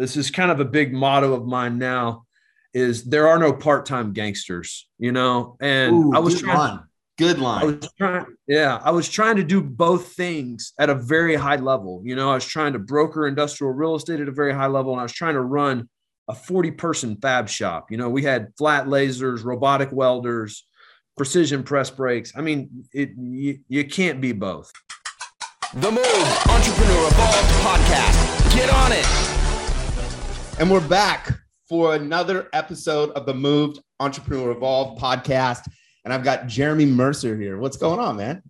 this is kind of a big motto of mine now is there are no part-time gangsters, you know? And Ooh, I was trying line. good line. I was trying, yeah, I was trying to do both things at a very high level. You know, I was trying to broker industrial real estate at a very high level, and I was trying to run a 40 person fab shop. You know, we had flat lasers, robotic welders, precision press brakes. I mean, it you, you can't be both. The Move Entrepreneur Evolved podcast. Get on it. And we're back for another episode of the Moved Entrepreneur Evolved podcast. And I've got Jeremy Mercer here. What's going on, man?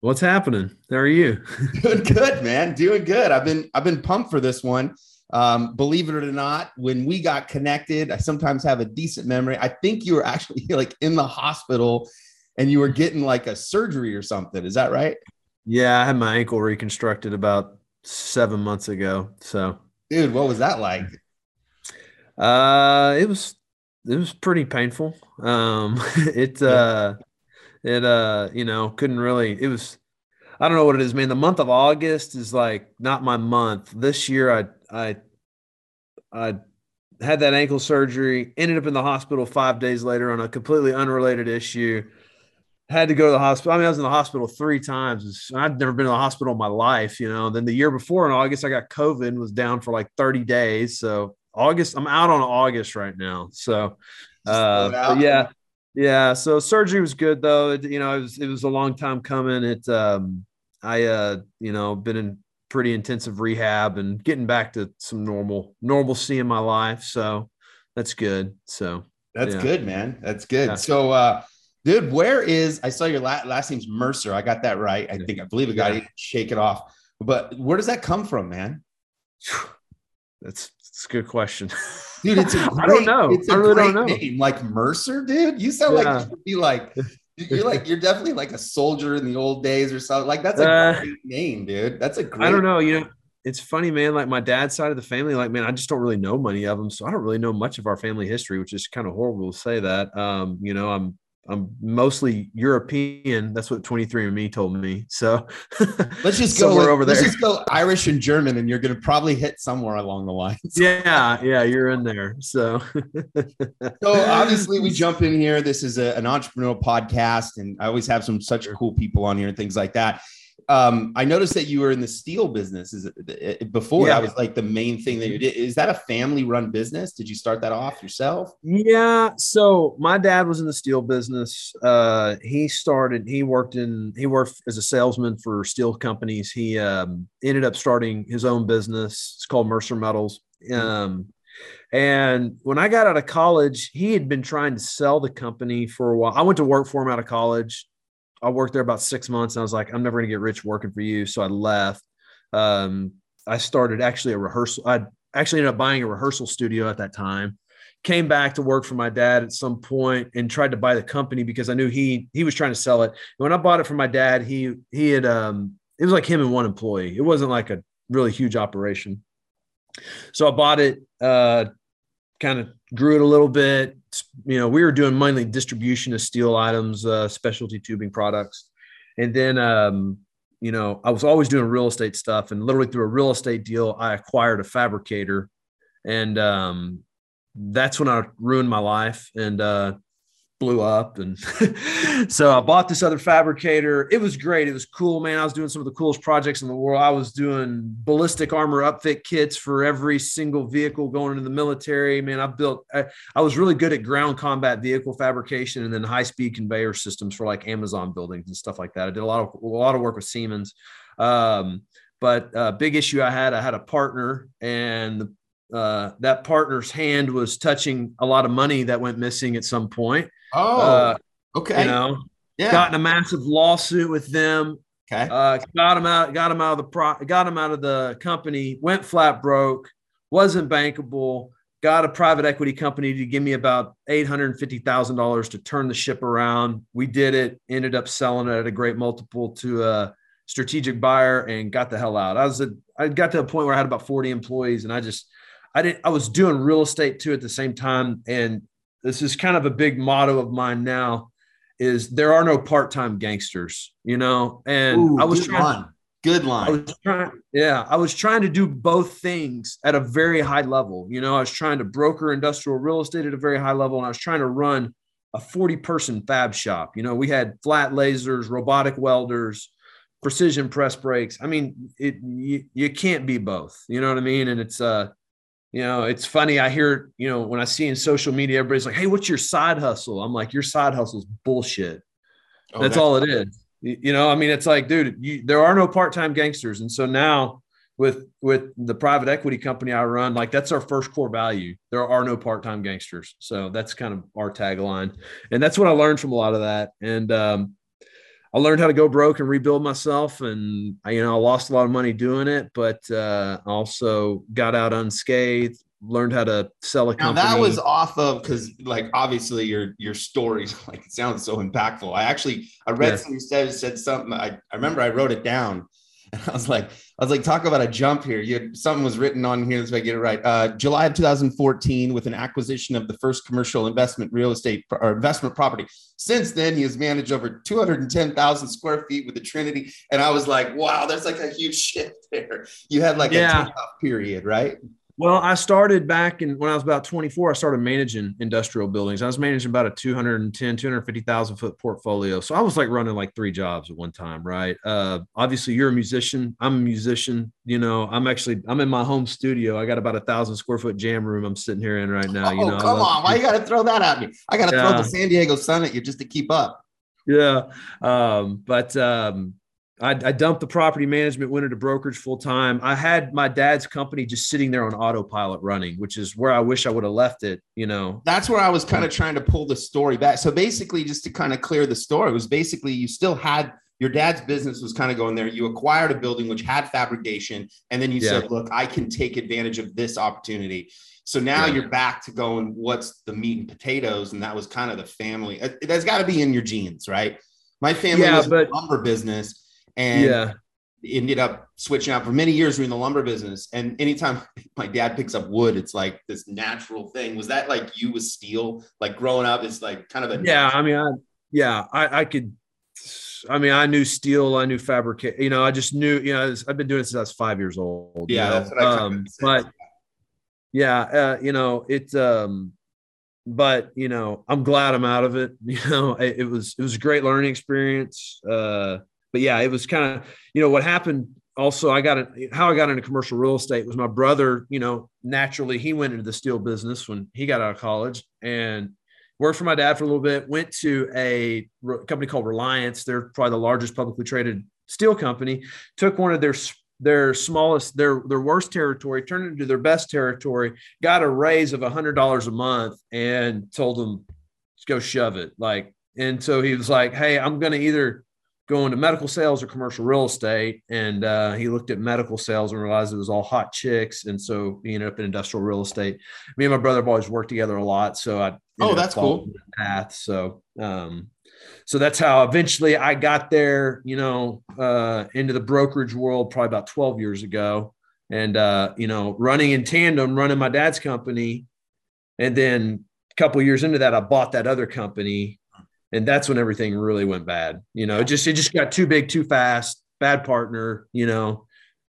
What's happening? How are you? Doing good, man. Doing good. I've been I've been pumped for this one. Um, believe it or not, when we got connected, I sometimes have a decent memory. I think you were actually like in the hospital and you were getting like a surgery or something. Is that right? Yeah, I had my ankle reconstructed about seven months ago. So, dude, what was that like? Uh, it was it was pretty painful. Um, it uh, it uh, you know, couldn't really. It was I don't know what it is, man. The month of August is like not my month. This year, I I I had that ankle surgery. Ended up in the hospital five days later on a completely unrelated issue. Had to go to the hospital. I mean, I was in the hospital three times. I'd never been to the hospital in my life, you know. Then the year before in August, I got COVID and was down for like 30 days. So August, I'm out on August right now. So, uh, yeah, yeah. So surgery was good though. It, you know, it was it was a long time coming. It um, I uh, you know, been in pretty intensive rehab and getting back to some normal normalcy in my life. So that's good. So that's yeah. good, man. That's good. Yeah. So uh dude, where is I saw your last, last name's Mercer. I got that right. I think I believe it got yeah. shake it off. But where does that come from, man? That's, that's a good question. Dude, it's a great, I don't know. It's a I really great don't know. name. Like Mercer, dude. You sound like you be like you're like you're definitely like a soldier in the old days or something. Like that's a uh, great name, dude. That's a great. I don't know. You know, it's funny, man. Like my dad's side of the family, like man, I just don't really know many of them, so I don't really know much of our family history, which is kind of horrible to say that. Um, you know, I'm I'm mostly European. That's what 23andMe told me. So let's just go with, over there. Let's just go Irish and German, and you're going to probably hit somewhere along the lines. yeah, yeah, you're in there. So, so obviously we jump in here. This is a, an entrepreneurial podcast, and I always have some such cool people on here and things like that um, I noticed that you were in the steel business. Is it, before yeah. that was like the main thing that you did? Is that a family run business? Did you start that off yourself? Yeah. So my dad was in the steel business. Uh, he started. He worked in. He worked as a salesman for steel companies. He um, ended up starting his own business. It's called Mercer Metals. Mm-hmm. Um, and when I got out of college, he had been trying to sell the company for a while. I went to work for him out of college I worked there about six months and I was like, I'm never going to get rich working for you. So I left. Um, I started actually a rehearsal. I actually ended up buying a rehearsal studio at that time. Came back to work for my dad at some point and tried to buy the company because I knew he he was trying to sell it. when I bought it from my dad, he he had um it was like him and one employee. It wasn't like a really huge operation. So I bought it, uh, kind of grew it a little bit. You know, we were doing mainly distribution of steel items, uh, specialty tubing products. And then, um, you know, I was always doing real estate stuff. And literally through a real estate deal, I acquired a fabricator. And um, that's when I ruined my life. And uh, blew up. And so I bought this other fabricator. It was great. It was cool, man. I was doing some of the coolest projects in the world. I was doing ballistic armor upfit kits for every single vehicle going into the military. Man, I built, I, I was really good at ground combat vehicle fabrication and then high speed conveyor systems for like Amazon buildings and stuff like that. I did a lot of, a lot of work with Siemens. Um, but uh, big issue I had, I had a partner and the uh, that partner's hand was touching a lot of money that went missing at some point. Oh, uh, okay. You know, yeah. got in a massive lawsuit with them. Okay. Uh, got him out. Got him out of the pro. Got him out of the company. Went flat broke. Wasn't bankable. Got a private equity company to give me about eight hundred fifty thousand dollars to turn the ship around. We did it. Ended up selling it at a great multiple to a strategic buyer and got the hell out. I was a, I got to a point where I had about forty employees, and I just I didn't. I was doing real estate too at the same time, and this is kind of a big motto of mine now is there are no part-time gangsters, you know? And Ooh, I was trying, Good line. I was trying, yeah, I was trying to do both things at a very high level. You know, I was trying to broker industrial real estate at a very high level, and I was trying to run a 40 person fab shop. You know, we had flat lasers, robotic welders, precision press brakes. I mean, it you, you can't be both. You know what I mean? And it's uh, you know, it's funny. I hear, you know, when I see in social media, everybody's like, "Hey, what's your side hustle?" I'm like, "Your side hustle is bullshit. Oh, that's, that's, all it is." You know, I mean, it's like, dude, you, there are no part-time gangsters, and so now with with the private equity company I run, like that's our first core value. There are no part-time gangsters, so that's kind of our tagline, and that's what I learned from a lot of that. And um, I learned how to go broke and rebuild myself, and I, you know, I lost a lot of money doing it, but uh, also got out unscathed. Learned how to sell a company. Now that was off of because, like, obviously your your story like it sounds so impactful. I actually I read yeah. something you said said something. I I remember I wrote it down and I was like, I was like, talk about a jump here. You had, something was written on here. Let's I get it right. Uh, July of 2014, with an acquisition of the first commercial investment real estate or investment property. Since then, he has managed over 210,000 square feet with the Trinity. And I was like, wow, there's like a huge shift there. You had like yeah. a period, right? Well, I started back in when I was about 24, I started managing industrial buildings. I was managing about a 210, 250,000 foot portfolio. So I was like running like three jobs at one time, right? Uh, obviously you're a musician. I'm a musician. You know, I'm actually, I'm in my home studio. I got about a thousand square foot jam room I'm sitting here in right now. Oh, you know, come on. Why you got to throw that at me? I got to yeah. throw the San Diego sun at you just to keep up. Yeah. Um, but, um, I, I, dumped the property management, went into brokerage full time. I had my dad's company just sitting there on autopilot running, which is where I wish I would have left it. You know, that's where I was kind of trying to pull the story back. So basically, just to kind of clear the story, it was basically you still had your dad's business was kind of going there. You acquired a building which had fabrication, and then you yeah. said, "Look, I can take advantage of this opportunity." So now yeah. you're back to going, "What's the meat and potatoes?" And that was kind of the family. Uh, that's got to be in your genes, right? My family yeah, was but- lumber business and yeah. ended up switching out for many years we in the lumber business. And anytime my dad picks up wood it's like this natural thing. Was that like you with steel? Like growing up it's like kind of a yeah i mean i yeah i i could i mean i knew steel i knew fabricate you know i just knew you know i've been doing it since i was five years old yeah that's what I um, but yeah uh, you know it um but you know i'm glad i'm out of it you know? It, it was it was a great learning experience. Uh but yeah, it was kind of, you know, what happened also, I got it, how I got into commercial real estate was my brother, you know, naturally he went into the steel business when he got out of college and worked for my dad for a little bit, went to a company called Reliance. They're probably the largest publicly traded steel company, took one of their their smallest, their their worst territory, turned it into their best territory, got a raise of hundred dollars a month, and told them, go shove it." Like, and so he was like, "Hey, I'm to either go into medical sales or commercial real estate. And uh, he looked at medical sales and realized it was all hot chicks. And so he ended up in industrial real estate. Me and my brother have always worked together a lot. So I, oh, that's cool. Path. So, um, so that's how eventually I got there, you know, uh, into the brokerage world probably about 12 years ago. And, uh, you know, running in tandem, running my dad's company. And then a couple years into that, I bought that other company and that's when everything really went bad. You know, it just it just got too big, too fast, bad partner. You know,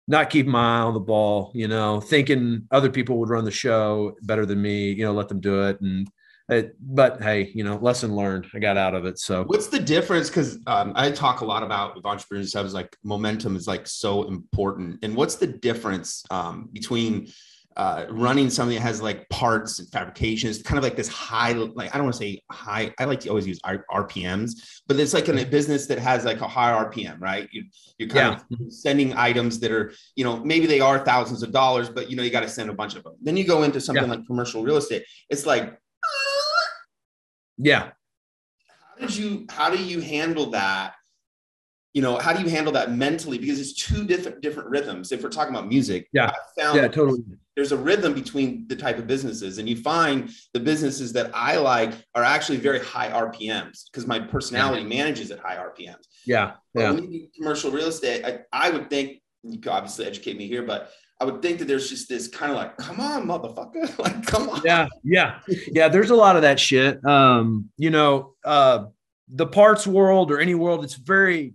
not keeping my eye on the ball. You know, thinking other people would run the show better than me. You know, let them do it. And it, but hey, you know, lesson learned. I got out of it. So what's the difference? Because um, I talk a lot about with entrepreneurs. I was like, momentum is like so important. And what's the difference um, between uh, running something that has like parts and fabrications, kind of like this high, like I don't want to say high. I like to always use RPMs, but it's like in a business that has like a high RPM, right? You you're kind yeah. of sending items that are, you know, maybe they are thousands of dollars, but you know you got to send a bunch of them. Then you go into something yeah. like commercial real estate. It's like, yeah. How did you? How do you handle that? You know how do you handle that mentally because it's two different different rhythms if we're talking about music yeah yeah totally there's a rhythm between the type of businesses and you find the businesses that i like are actually very high rpms because my personality manages at high rpms yeah yeah commercial real estate I, I would think you could obviously educate me here but I would think that there's just this kind of like, come on, motherfucker. like, come on. Yeah. Yeah. Yeah. There's a lot of that shit. Um, you know, uh, the parts world or any world, it's very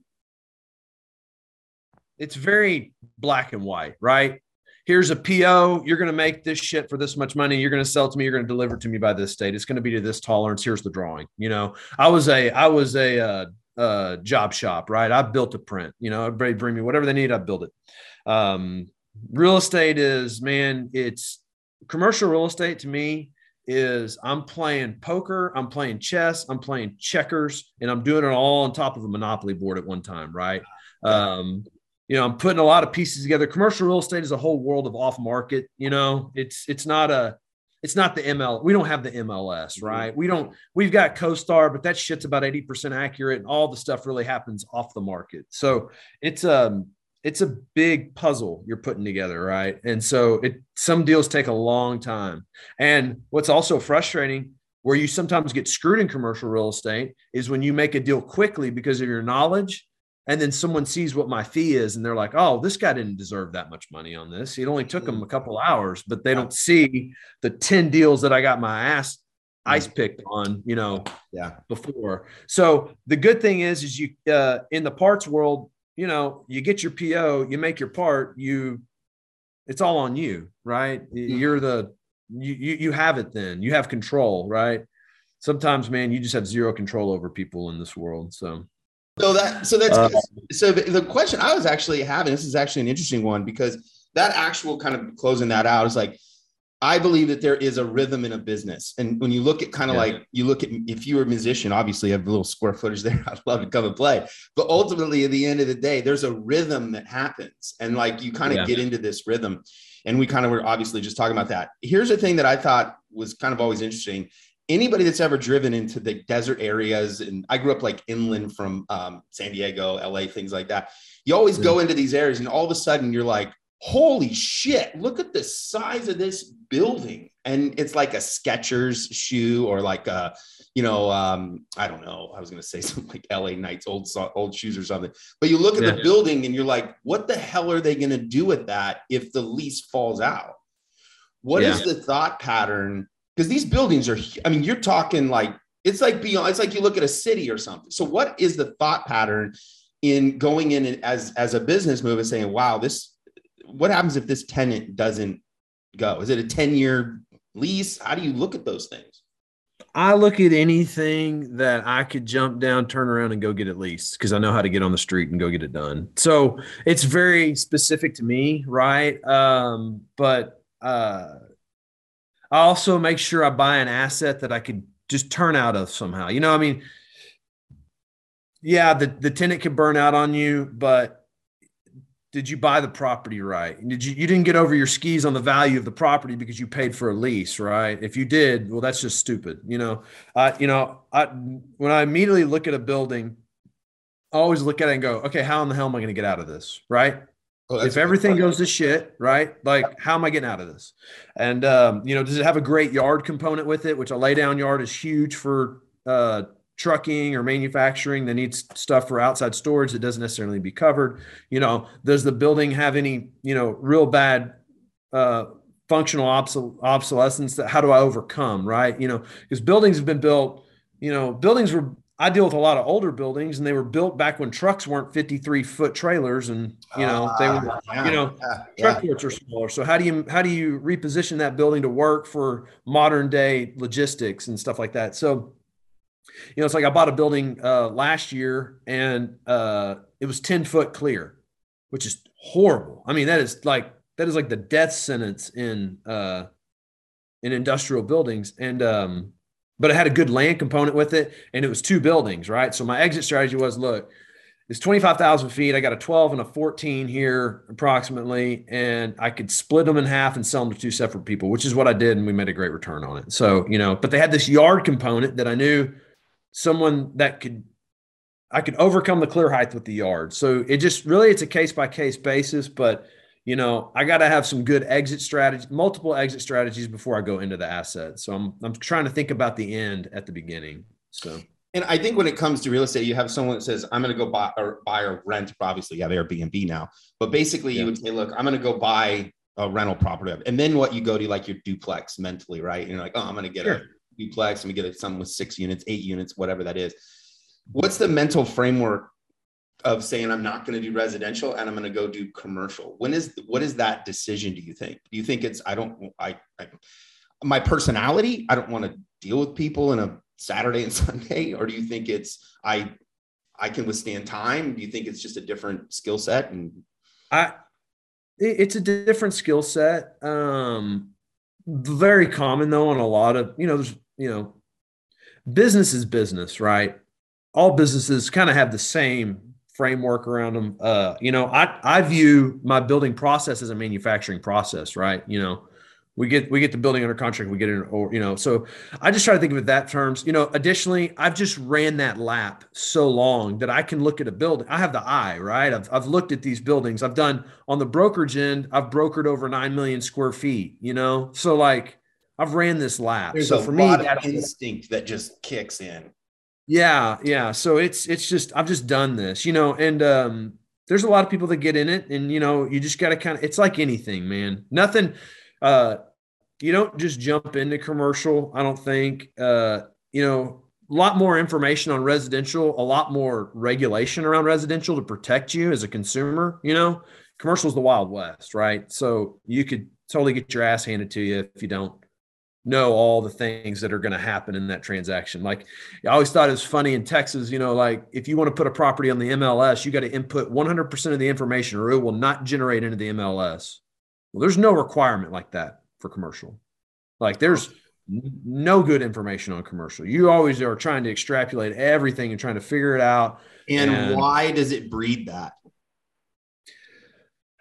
it's very black and white, right? Here's a PO. You're going to make this shit for this much money. You're going to sell to me. You're going to deliver it to me by this date. It's going to be to this tolerance. Here's the drawing. You know, I was a I was a uh, uh, job shop, right? I built a print. You know, everybody bring me whatever they need. I build it. Um, real estate is man. It's commercial real estate to me is I'm playing poker, I'm playing chess, I'm playing checkers, and I'm doing it all on top of a monopoly board at one time, right? Um, you know, I'm putting a lot of pieces together. Commercial real estate is a whole world of off market. You know, it's it's not a it's not the ML. We don't have the MLS, mm-hmm. right? We don't. We've got CoStar, but that shit's about eighty percent accurate, and all the stuff really happens off the market. So it's um it's a big puzzle you're putting together, right? And so it some deals take a long time. And what's also frustrating where you sometimes get screwed in commercial real estate is when you make a deal quickly because of your knowledge and then someone sees what my fee is and they're like oh this guy didn't deserve that much money on this it only took him a couple hours but they don't see the 10 deals that i got my ass ice picked on you know yeah before so the good thing is is you uh, in the parts world you know, you get your PO, you make your part, you it's all on you, right? Mm-hmm. You're the you, you you have it then. You have control, right? Sometimes, man, you just have zero control over people in this world. So so that so that's uh, so the question I was actually having, this is actually an interesting one because that actual kind of closing that out is like I believe that there is a rhythm in a business. And when you look at kind of yeah. like you look at if you were a musician, obviously you have a little square footage there. I'd love to come and play. But ultimately, at the end of the day, there's a rhythm that happens. And like you kind of yeah. get into this rhythm. And we kind of were obviously just talking about that. Here's the thing that I thought was kind of always interesting. Anybody that's ever driven into the desert areas, and I grew up like inland from um, San Diego, LA, things like that. You always yeah. go into these areas, and all of a sudden you're like, holy shit, look at the size of this building. And it's like a Skechers shoe or like a, you know, um, I don't know. I was going to say something like LA Knights old, old shoes or something. But you look at yeah. the building and you're like, what the hell are they going to do with that if the lease falls out? What yeah. is the thought pattern? Because these buildings are, I mean, you're talking like, it's like beyond, it's like you look at a city or something. So what is the thought pattern in going in as, as a business move and saying, wow, this, what happens if this tenant doesn't go? Is it a 10 year lease? How do you look at those things? I look at anything that I could jump down, turn around, and go get it leased because I know how to get on the street and go get it done. So it's very specific to me, right? Um, but uh, I also make sure I buy an asset that I could just turn out of somehow. You know, I mean, yeah, the, the tenant could burn out on you, but did you buy the property right? Did you you didn't get over your skis on the value of the property because you paid for a lease, right? If you did, well, that's just stupid. You know, I you know, I when I immediately look at a building, I always look at it and go, okay, how in the hell am I going to get out of this, right? Oh, if everything goes to shit, right? Like, how am I getting out of this? And um, you know, does it have a great yard component with it? Which a laydown yard is huge for uh, trucking or manufacturing that needs stuff for outside storage that doesn't necessarily be covered you know does the building have any you know real bad uh, functional obsol- obsolescence that how do i overcome right you know because buildings have been built you know buildings were i deal with a lot of older buildings and they were built back when trucks weren't 53 foot trailers and you know they were ah, yeah, you know yeah, truck yeah. are smaller so how do you how do you reposition that building to work for modern day logistics and stuff like that so you know, it's like I bought a building uh, last year and uh, it was 10 foot clear, which is horrible. I mean, that is like, that is like the death sentence in, uh, in industrial buildings. And, um, but it had a good land component with it and it was two buildings, right? So my exit strategy was, look, it's 25,000 feet. I got a 12 and a 14 here approximately, and I could split them in half and sell them to two separate people, which is what I did. And we made a great return on it. So, you know, but they had this yard component that I knew someone that could I could overcome the clear height with the yard. So it just really it's a case by case basis, but you know, I got to have some good exit strategies, multiple exit strategies before I go into the asset. So I'm I'm trying to think about the end at the beginning. So and I think when it comes to real estate, you have someone that says, I'm going to go buy or buy or rent. Obviously, you have Airbnb now, but basically, yeah. you would say, Look, I'm going to go buy a rental property. And then what you go to like your duplex mentally, right? And you're like, Oh, I'm going to get sure. a duplex and we get something with six units, eight units, whatever that is. What's the mental framework of saying I'm not going to do residential and I'm going to go do commercial? When is what is that decision? Do you think? Do you think it's I don't I, I my personality? I don't want to deal with people in a Saturday and Sunday, or do you think it's I I can withstand time? Do you think it's just a different skill set? And I it's a different skill set. Um very common though on a lot of you know there's you know business is business right all businesses kind of have the same framework around them uh you know i i view my building process as a manufacturing process right? You know we get we get the building under contract we get it or you know so i just try to think of it that terms. You know additionally i've just ran that lap so long that i can look at a building i have the eye right? I've, I've looked at these buildings. I've done on the brokerage end i've brokered over 9 million square feet you know? So like i've ran this lap. There's so for me that instinct that just kicks in yeah yeah so it's it's just i've just done this you know and um there's a lot of people that get in it and you know you just got to kind of it's like anything man nothing uh you don't just jump into commercial. I don't think, uh, you know, a lot more information on residential, a lot more regulation around residential to protect you as a consumer. You know, commercial is the Wild West, right? So you could totally get your ass handed to you if you don't know all the things that are going to happen in that transaction. Like I always thought it was funny in Texas, you know, like if you want to put a property on the MLS, you got to input 100% of the information or it will not generate into the MLS. Well, there's no requirement like that for commercial. Like there's no good information on commercial. You always are trying to extrapolate everything and trying to figure it out. And, and why does it breed that?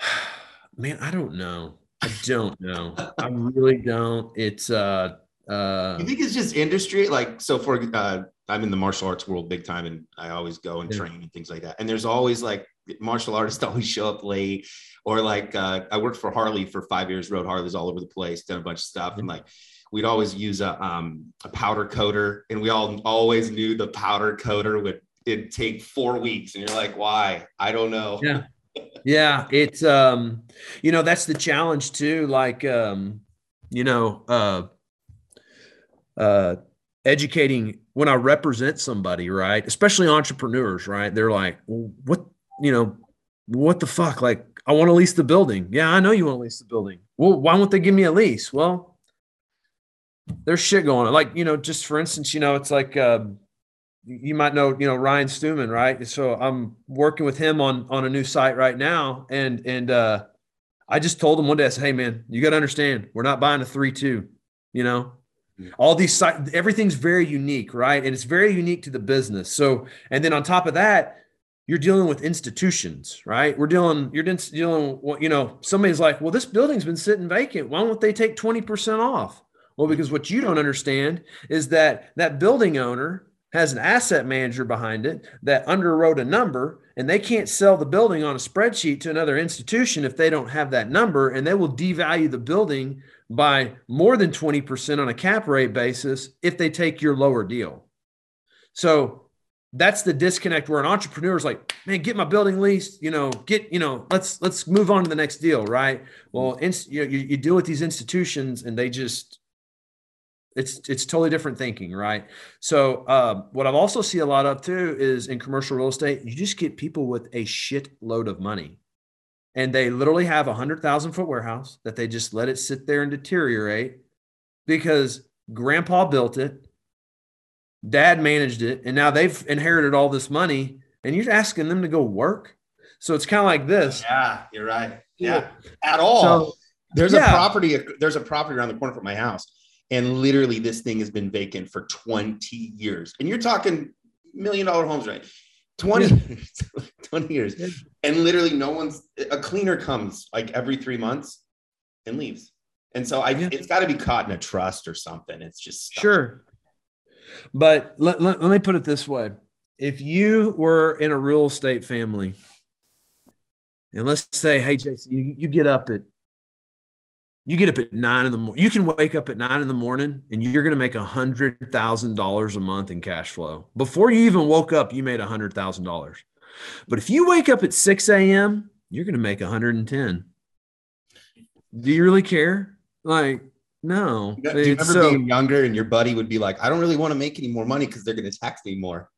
Man, I don't know. I don't know. I really don't. It's uh uh you think it's just industry like so for uh i'm in the martial arts world big time and i always go and yeah. train and things like that and there's always like martial artists always show up late or like uh, I worked for Harley for five years, rode Harleys all over the place, done a bunch of stuff, and like we'd always use a, um, a powder coater, and we all always knew the powder coater would it'd take four weeks, and you're like, why? I don't know. Yeah, yeah, it's um, you know, that's the challenge too. Like um, you know, uh, uh, educating when I represent somebody, right? Especially entrepreneurs, right? They're like, well, what, you know, what the fuck? Like, I want to lease the building. Yeah, I know you want to lease the building. Well, why won't they give me a lease? Well, there's shit going on. Like, you know, just for instance, you know, it's like uh, you might know, you know, Ryan Stewman, right? So I'm working with him on on a new site right now, and and uh, I just told him one day, I said, "Hey, man, you got to understand, we're not buying a three-two. You know, all these sites, everything's very unique, right? And it's very unique to the business. So, and then on top of that, you're dealing with institutions, right? We're dealing, you're dealing, you know, somebody's like, well, this building's been sitting vacant. Why won't they take 20% off? Well, because what you don't understand is that that building owner has an asset manager behind it that underwrote a number and they can't sell the building on a spreadsheet to another institution if they don't have that number and they will devalue the building by more than 20% on a cap rate basis if they take your lower deal. So that's the disconnect where an entrepreneur is like, man, get my building leased, you know, get, you know, let's, let's move on to the next deal. Right. Well, you, you, you deal with these institutions and they just, it's, it's totally different thinking. Right. So, uh, what I've also see a lot of too is in commercial real estate, you just get people with a shit load of money. And they literally have a hundred thousand foot warehouse that they just let it sit there and deteriorate because grandpa built it dad managed it and now they've inherited all this money and you're asking them to go work? So it's kind of like this. Yeah you're right. Yeah. At all. So, there's yeah. a property there's a property around the corner from my house and literally this thing has been vacant for 20 years and you're talking million dollar homes right 20 years 20 years and literally no one's a cleaner comes like every three months and leaves and so I, yeah. it's got to be caught in a trust or something. It's just stuff. sure. But let, let, let me put it this way if you were in a real estate family, and let's say, hey, Jason, you, you get up at you get up at nine in the morning. You can wake up at nine in the morning and you're going to make a hundred thousand dollars a month in cash flow. Before you even woke up, you made a hundred thousand dollars. But if you wake up at 6 a.m., you're going to make 110. Do you really care? Like, no. Do you remember so, being younger and your buddy would be like, I don't really want to make any more money because they're going to tax me more?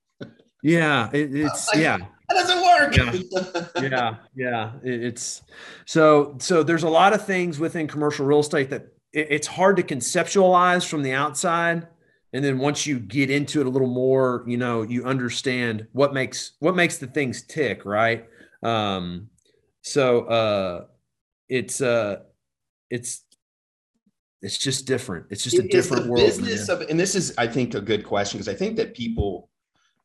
yeah. It, it's, uh, yeah. That doesn't work. Yeah, yeah, yeah. It's so so. There's a lot of things within commercial real estate that it's hard to conceptualize from the outside, and then once you get into it a little more, you know, you understand what makes what makes the things tick, right? Um, so uh, it's uh, it's it's just different. It's just a different world. Business of, and this is, I think, a good question because I think that people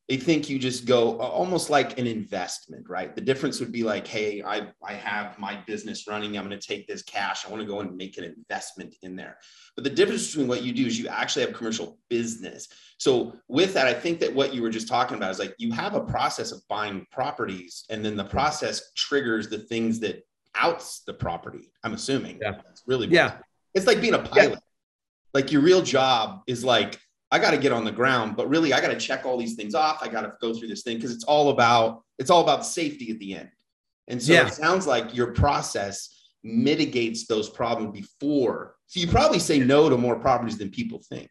they think you just go almost like an investment, right? The difference would be like, hey, I I have my business running. I'm going to take this cash. I want to go and make an investment in there. But the difference between what you do is you actually have commercial business. So with that, I think that what you were just talking about is like you have a process of buying properties, and then the process triggers the things that outs the property. I'm assuming. Yeah. That's really yeah. It's like being a pilot. Yeah. Like your real job is like, I got to get on the ground, but really I got to check all these things off. I got to go through this thing because it's all about it's all about safety at the end. And so yeah. it sounds like your process mitigates those problems before. So you probably say no to more properties than people think.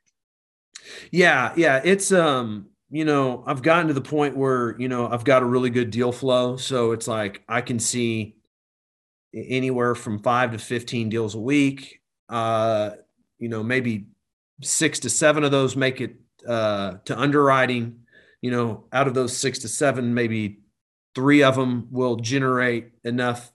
Yeah, yeah, it's um you know, I've gotten to the point where, you know, I've got a really good deal flow, so it's like I can see anywhere from 5 to 15 deals a week uh, you know, maybe six to seven of those make it uh, to underwriting. You know, out of those six to seven, maybe three of them will generate enough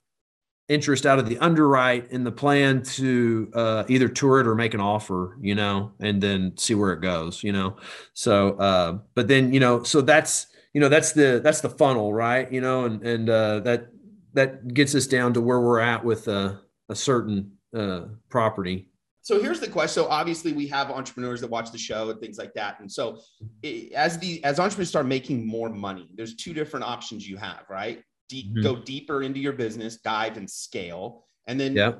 interest out of the underwrite in the plan to uh, either tour it or make an offer, you know, and then see where it goes, you know. So, uh, but then, you know, so that's you know that's the that's the funnel, right? You know, and and uh, that that gets us down to where we're at with a, a certain uh, property. So here's the question. So obviously we have entrepreneurs that watch the show and things like that. And so as the as entrepreneurs start making more money, there's two different options you have, right? mm-hmm. Go deeper into your business, dive and scale, and then yeah.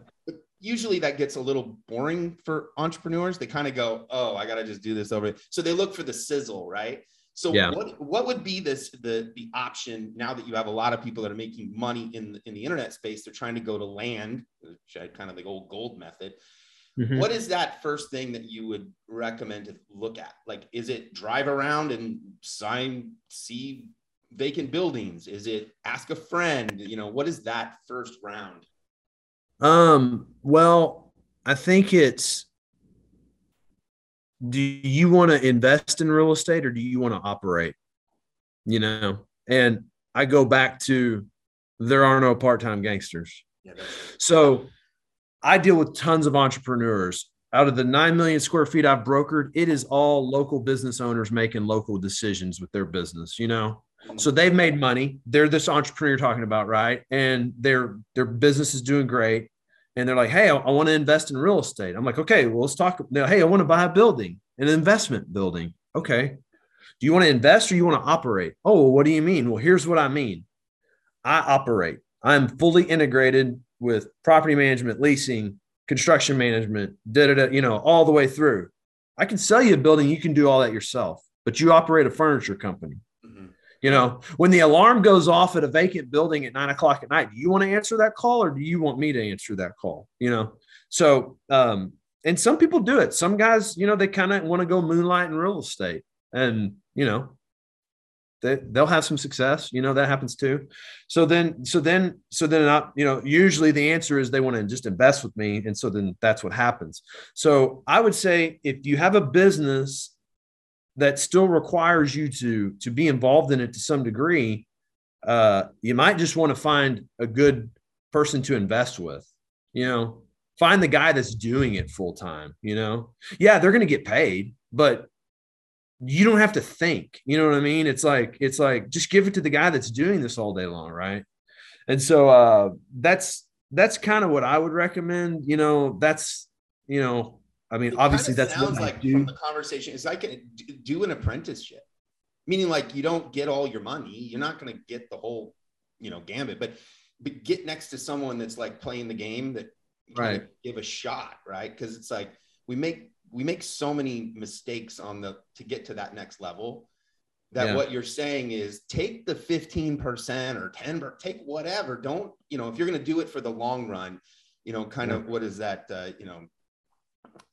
usually that gets a little boring for entrepreneurs. They kind of go, "Oh, I got to just do this over." So they look for the sizzle, right? So yeah. what what would be this the the option now that you have a lot of people that are making money in the, in the internet space? They're trying to go to land, which I kind of the old gold method. Mm-hmm. What is that first thing that you would recommend to look at? Like, is it drive around and sign see vacant buildings? Is it ask a friend? You know, what is that first round? Um. Well, I think it's do you want to invest in real estate or do you want to operate? You know, and I go back to there are no part-time gangsters. Yeah, so I deal with tons of entrepreneurs. Out of the 9 million square feet I've brokered, it is all local business owners making local decisions with their business, you know? Mm-hmm. So they've made money. They're this entrepreneur you're talking about, right? And their their business is doing great and they're like, "Hey, I, I want to invest in real estate." I'm like, "Okay, well, let's talk." Now, hey, I want to buy a building, an investment building. Okay, do you want to invest or you want to operate? Oh, well, what do you mean? Well, here's what I mean. I operate. I'm fully integrated with property management, leasing, construction management, da da da. You know, all the way through. I can sell you a building. You can do all that yourself, but you operate a furniture company. You know, when the alarm goes off at a vacant building at nine o'clock at night, do you want to answer that call or do you want me to answer that call? You know, so, um, and some people do it. Some guys, you know, they kind of want to go moonlight in real estate and, you know, they, they'll have some success. You know, that happens too. So then, so then, so then, I, you know, usually the answer is they want to just invest with me. And so then that's what happens. So I would say if you have a business that still requires you to to be involved in it to some degree uh, you might just want to find a good person to invest with you know find the guy that's doing it full time you know yeah they're going to get paid but you don't have to think you know what i mean it's like it's like just give it to the guy that's doing this all day long right and so uh that's that's kind of what i would recommend you know that's you know I mean, it obviously that's sounds like from the conversation. It's like do an apprenticeship, meaning like you don't get all your money. You're not going to get the whole, you know, gambit, but but get next to someone that's like playing the game that right give a shot, right? Because it's like we make we make so many mistakes on the to get to that next level that yeah. what you're saying is take the 15% or 10 take whatever don't you know if you're going to do it for the long run you know kind yeah. of what is that uh, you know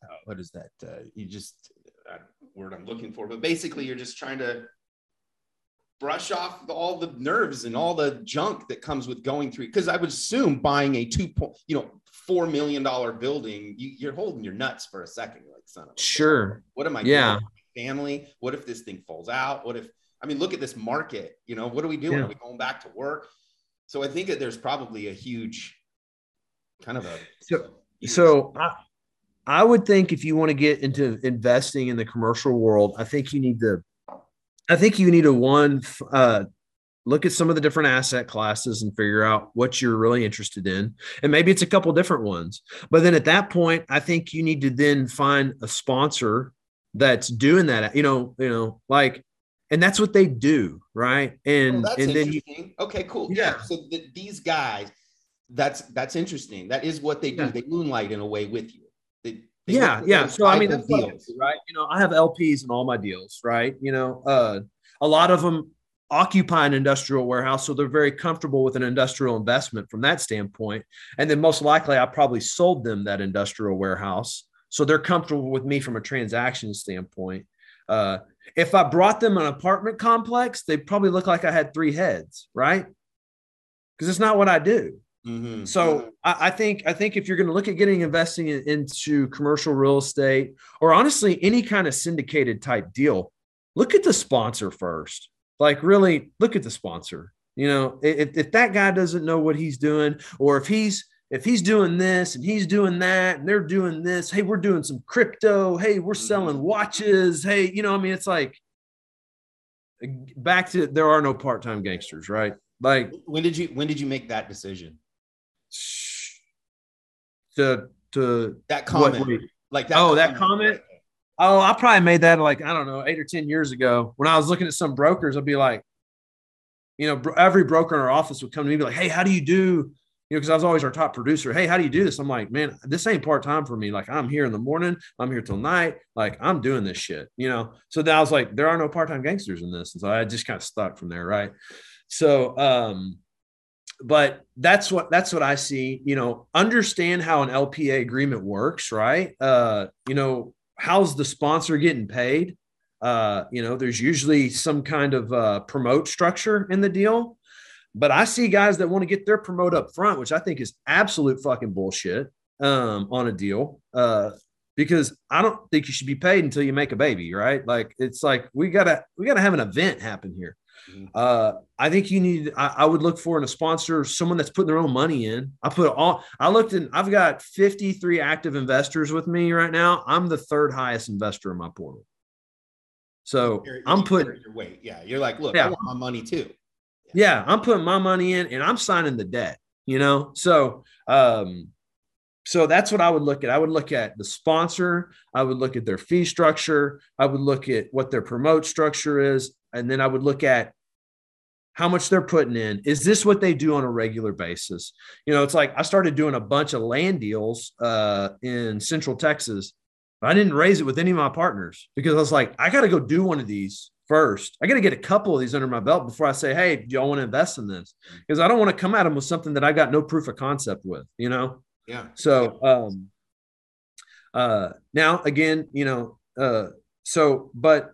uh, what is that? Uh, you just uh, word I'm looking for, but basically you're just trying to brush off all the nerves and all the junk that comes with going through because i would assume buying a two point you know four million dollar building you, are holding your nuts for a second you're like son of sure. what am i yeah. doing family? What if this thing falls out? What if i mean look at this market you know what are we doing? Yeah. are we going back to work? So i think that there's probably a huge kind of a so so I, I would think if you want to get into investing in the commercial world i think you need to I think you need to one uh, look at some of the different asset classes and figure out what you're really interested in, and maybe it's a couple different ones. But then at that point, I think you need to then find a sponsor that's doing that. You know, you know, like, and that's what they do, right? And oh, and then you, okay, cool, yeah. yeah. So the, these guys, that's that's interesting. That is what they do. Yeah. They moonlight in a way with you. They, yeah, yeah. So I mean, deals. right? You know, I have LPs in all my deals, right? You know, uh, a lot of them occupy an industrial warehouse, so they're very comfortable with an industrial investment from that standpoint. And then most likely, I probably sold them that industrial warehouse, so they're comfortable with me from a transaction standpoint. Uh, if I brought them an apartment complex, they'd probably look like I had three heads, right? Because it's not what I do. Mm-hmm. So I, I, think I think if you're going to look at getting investing in, into commercial real estate or honestly any kind of syndicated type deal, look at the sponsor first. Like really look at the sponsor. You know, if, if that guy doesn't know what he's doing, or if he's if he's doing this and he's doing that and they're doing this, hey, we're doing some crypto. Hey, we're selling mm-hmm. watches. Hey, you know, I mean, it's like back to there are no part-time gangsters, right? Like when did you when did you make that decision? to to that comment, we, like that. Oh, comment. that comment. Oh, I probably made that like I don't know eight or ten years ago when I was looking at some brokers. I'd be like, you know, every broker in our office would come to me and be like, "Hey, how do you do?" You know, because I was always our top producer. Hey, how do you do this? I'm like, man, this ain't part time for me. Like, I'm here in the morning, I'm here till night. Like, I'm doing this shit. You know. So then I was like, there are no part time gangsters in this, and so I just kind of stuck from there, right? So, um, but that's what that's what I see. You know, understand how an LPA agreement works, right? Uh, you know, how's the sponsor getting paid? Uh, you know, there's usually some kind of uh, promote structure in the deal. But I see guys that want to get their promote up front, which I think is absolute fucking bullshit um, on a deal. Uh, because I don't think you should be paid until you make a baby, right? Like it's like we gotta we gotta have an event happen here. Mm-hmm. Uh, I think you need. I, I, would look for in a sponsor someone that's putting their own money in. I put all. I looked in. I've got 53 active investors with me right now. I'm the third highest investor in my portal. So you're, I'm putting your weight. Yeah, you're like, look, yeah. I want my money too. Yeah. yeah, I'm putting my money in, and I'm signing the debt. You know, so um, so that's what I would look at. I would look at the sponsor. I would look at their fee structure. I would look at what their promote structure is. And then I would look at how much they're putting in. Is this what they do on a regular basis? You know, it's like I started doing a bunch of land deals uh, in Central Texas. I didn't raise it with any of my partners because I was like, I got to go do one of these first. I got to get a couple of these under my belt before I say, hey, do y'all want to invest in this? Because I don't want to come at them with something that I got no proof of concept with, you know? Yeah. So, um, uh, now again, you know, uh, so, but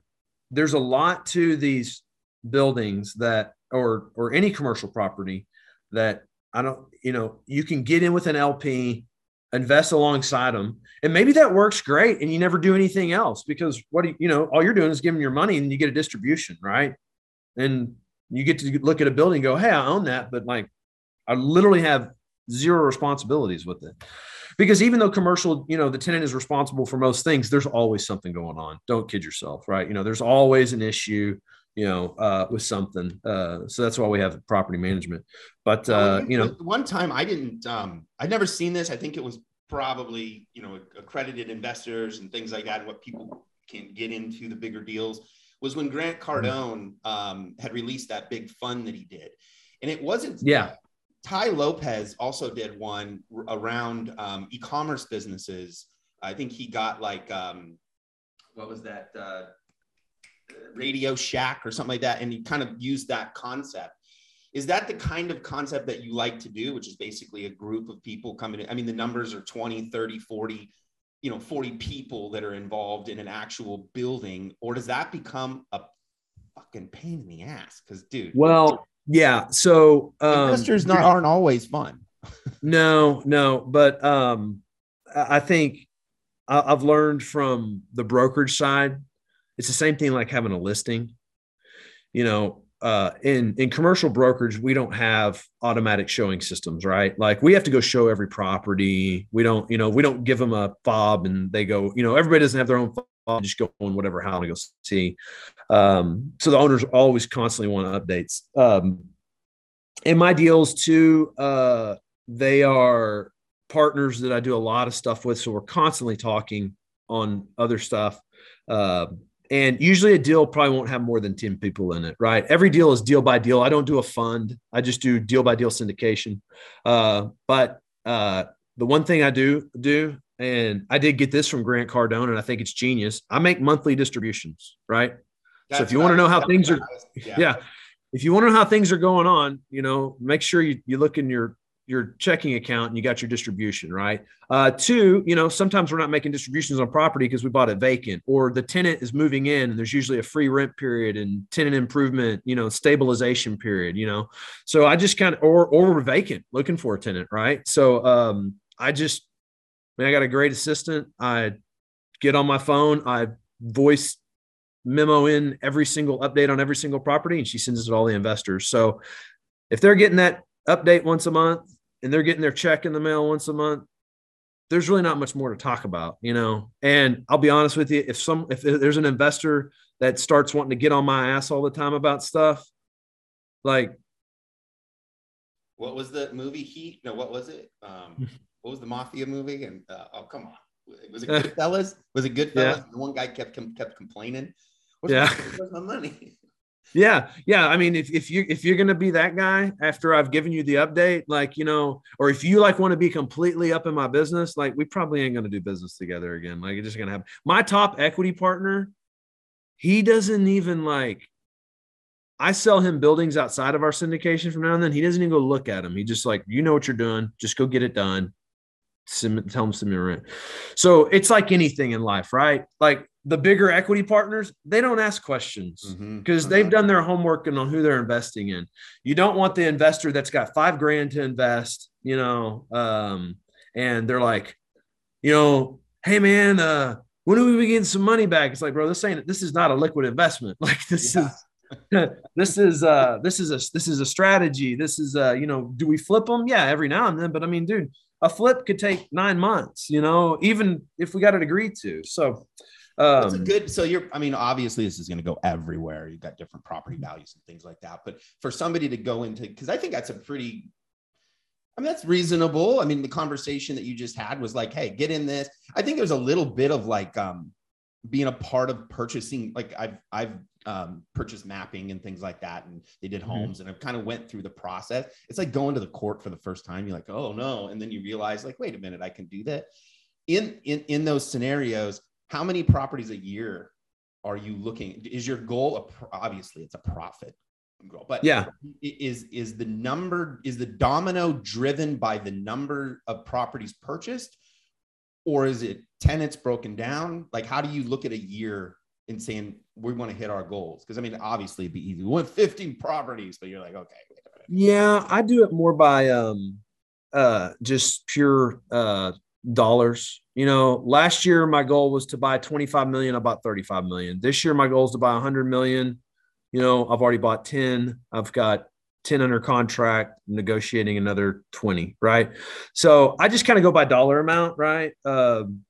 there's a lot to these buildings that or or any commercial property that I don't, you know, you can get in with an LP, invest alongside them, and maybe that works great, and you never do anything else because what do you, you know, all you're doing is giving your money and you get a distribution, right? And you get to look at a building and go, hey, I own that, but like I literally have zero responsibilities with it because even though commercial you know the tenant is responsible for most things there's always something going on. Don't kid yourself right? You know there's always an issue you know uh, with something uh, so that's why we have property management. But uh, you know one time i didn't um i'd never seen this. I think it was probably you know accredited investors and things like that what people can get into the bigger deals was when grant mm-hmm. cardone um, had released that big fund that he did. And it wasn't yeah Tai Lopez also did one around um, e-commerce businesses. I think he got like um, what was that uh, Radio Shack or something like that, and he kind of used that concept. Is that the kind of concept that you like to do, which is basically a group of people coming in? I mean, the numbers are 20, 30, 40, you know, 40 people that are involved in an actual building, or does that become a fucking pain in the ass because, dude. Well, yeah. So um, investors not aren't always fun. no, no, but um, I think I've learned from the brokerage side. It's the same thing like having a listing. You know, uh, in in commercial brokerage, we don't have automatic showing systems, right? Like we have to go show every property. We don't, you know, we don't give them a fob and they go. You know, everybody doesn't have their own fob. Just go on whatever how to go see. Um, so the owners always constantly want updates. Um, my deals too, uh, they are partners that I do a lot of stuff with. So we're constantly talking on other stuff. Uh, and usually a deal probably won't have more than 10 people in it, right? Every deal is deal by deal. I don't do a fund. I just do deal by deal syndication. Uh, but uh, the one thing I do do, and I did get this from Grant Cardone, and I think it's genius. I make monthly distributions, right? That's so if you want to know how things are, yeah. yeah. if you want to know how things are going on, you know, make sure you, you look in your your checking account and you got your distribution, right? Uh, two, you know, sometimes we're not making distributions on property because we bought it vacant or the tenant is moving in and there's usually a free rent period and tenant improvement, you know, stabilization period, you know. So I just kind of or or we're vacant looking for a tenant, right? So um I just man, I got a great assistant. I get on my phone, I voice memo in every single update on every single property and she sends it to all the investors. So if they're getting that update once a month and they're getting their check in the mail once a month, there's really not much more to talk about, you know. And I'll be honest with you, if some if there's an investor that starts wanting to get on my ass all the time about stuff, like what was the movie Heat? No, what was it? Um, what was the mafia movie? And uh, oh, come on, was it Goodfellas? Was it Goodfellas? Yeah. The one guy kept kept complaining. Where's yeah, my, where's my money? Yeah, yeah. I mean, if, if you if you're gonna be that guy after I've given you the update, like you know, or if you like want to be completely up in my business, like we probably ain't gonna do business together again. Like it's just gonna happen. My top equity partner, he doesn't even like. I sell him buildings outside of our syndication from now and then. He doesn't even go look at them. He just like, you know what you're doing. Just go get it done. Tell him some rent. So it's like anything in life, right? Like the bigger equity partners, they don't ask questions because mm-hmm. they've uh-huh. done their homework and on who they're investing in. You don't want the investor that's got five grand to invest, you know, um, and they're like, you know, hey man, uh, when do we get some money back? It's like, bro, this ain't this is not a liquid investment. Like this yeah. is this is uh this is a this is a strategy. This is uh, you know, do we flip them? Yeah, every now and then. But I mean, dude, a flip could take nine months, you know, even if we got it agreed to. So um, That's a good. So you're. I mean, obviously, this is going to go everywhere. You've got different property values and things like that. But for somebody to go into, because I think that's a pretty. I mean, that's reasonable. I mean, the conversation that you just had was like, "Hey, get in this." I think there's a little bit of like um, being a part of purchasing. Like I've I've um, purchased mapping and things like that, and they did mm-hmm. homes, mm-hmm. and I've kind of went through the process. It's like going to the court for the first time. You're like, "Oh no," and then you realize, like, "Wait a minute, I can do that." In in in those scenarios, how many properties a year are you looking is your goal a, obviously it's a profit goal but yeah. is is the number is the domino driven by the number of properties purchased? Or is it tenants broken down? Like how do you look at a year and saying we want to hit our goals? Because i mean obviously it'd be easy. We want 15 properties but you're like okay yeah i do it more by um uh just pure uh dollars. You know, last year my goal was to buy 25 million. I bought 35 million. This year my goal is to buy 100 million. You know, I've already bought 10. I've got 10 under contract, negotiating another 20, right? So I just kind of go by dollar amount, right? Um,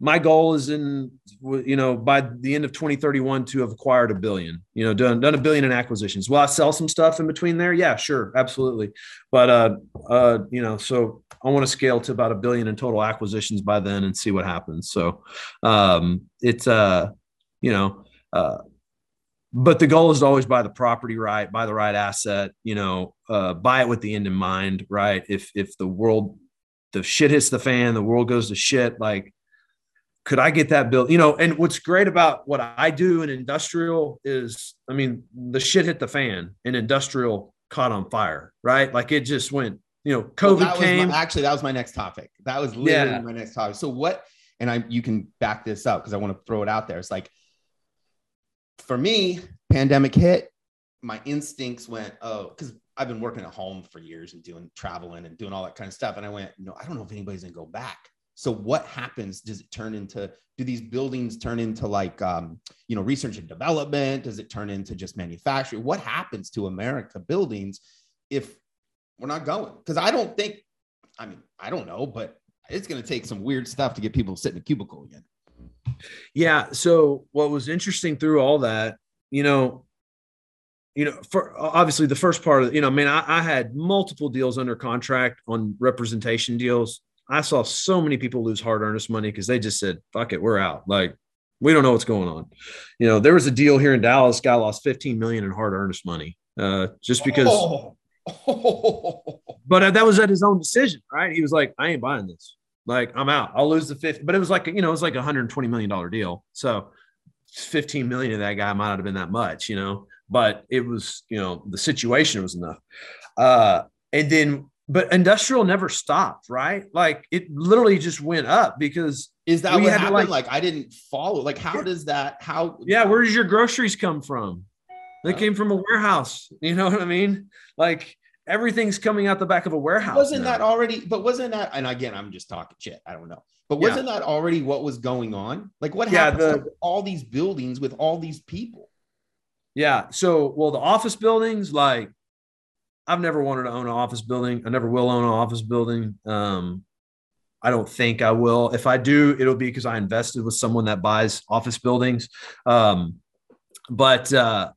my goal is in you know by the end of 2031 to have acquired a billion you know done done a billion in acquisitions. Will i sell some stuff in between there? Yeah sure absolutely. But uh uh you know so i want to scale to about a billion in total acquisitions by then and see what happens. So um it's uh you know uh but the goal is to always buy the property right buy the right asset you know uh buy it with the end in mind right? If if the world the shit hits the fan the world goes to shit like could I get that built? You know, and what's great about what I do in industrial is, I mean, the shit hit the fan and industrial caught on fire, right? Like it just went, you know, COVID well, came. My, actually, that was my next topic. That was literally yeah. my next topic. So what, and I, you can back this up because I want to throw it out there. It's like, for me, pandemic hit, my instincts went, oh, because I've been working at home for years and doing traveling and doing all that kind of stuff. And I went, no, I don't know if anybody's gonna go back. So what happens? Does it turn into, do these buildings turn into like, um, you know, research and development? Does it turn into just manufacturing? What happens to America buildings if we're not going? Because I don't think, I mean, I don't know, but it's going to take some weird stuff to get people to sit in a cubicle again. Yeah. So what was interesting through all that, you know, you know, for obviously the first part of, you know, I mean, I, I had multiple deals under contract on representation deals. I saw so many people lose hard earnest money because they just said, fuck it, we're out. Like, we don't know what's going on. You know, there was a deal here in Dallas, guy lost 15 million in hard earnest money. Uh, just because oh. but that was at his own decision, right? He was like, I ain't buying this. Like, I'm out. I'll lose the 50. But it was like, you know, it was like a $120 million deal. So 15 million of that guy might not have been that much, you know, but it was, you know, the situation was enough. Uh, and then, but industrial never stopped, right? Like it literally just went up because is that what happened? Like, like, I didn't follow. Like, how does that? How? Yeah, where does your groceries come from? They came from a warehouse. You know what I mean? Like everything's coming out the back of a warehouse. Wasn't now. that already? But wasn't that? And again, I'm just talking shit. I don't know. But wasn't yeah. that already what was going on? Like what happened yeah, to all these buildings with all these people? Yeah. So, well, the office buildings, like I've never wanted to own an office building. I never will own an office building. Um, I don't think I will. If I do, it'll be because I invested with someone that buys office buildings. Um, but uh,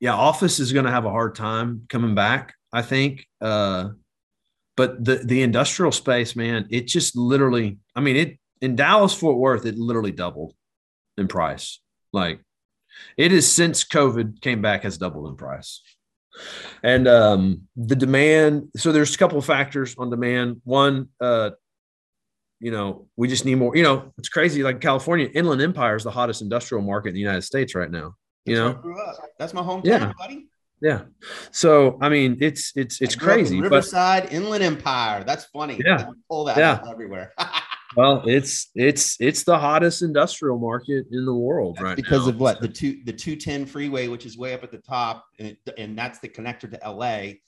yeah, office is going to have a hard time coming back. I think. Uh, but the the industrial space, man, it just literally. I mean, it in Dallas Fort Worth, it literally doubled in price. Like it is since COVID came back has doubled in price. And um, the demand. So there's a couple of factors on demand. One, uh, you know, we just need more. You know, it's crazy. Like California, Inland Empire is the hottest industrial market in the United States right now. You That's know, That's my hometown, yeah. buddy. Yeah. So I mean, it's it's it's crazy. Riverside but, Inland Empire. That's funny. Yeah. Pull that yeah. everywhere. well, it's it's it's the hottest industrial market in the world that's right because now. of what the two the two ten freeway, which is way up at the top, and it, and that's the connector to L.A.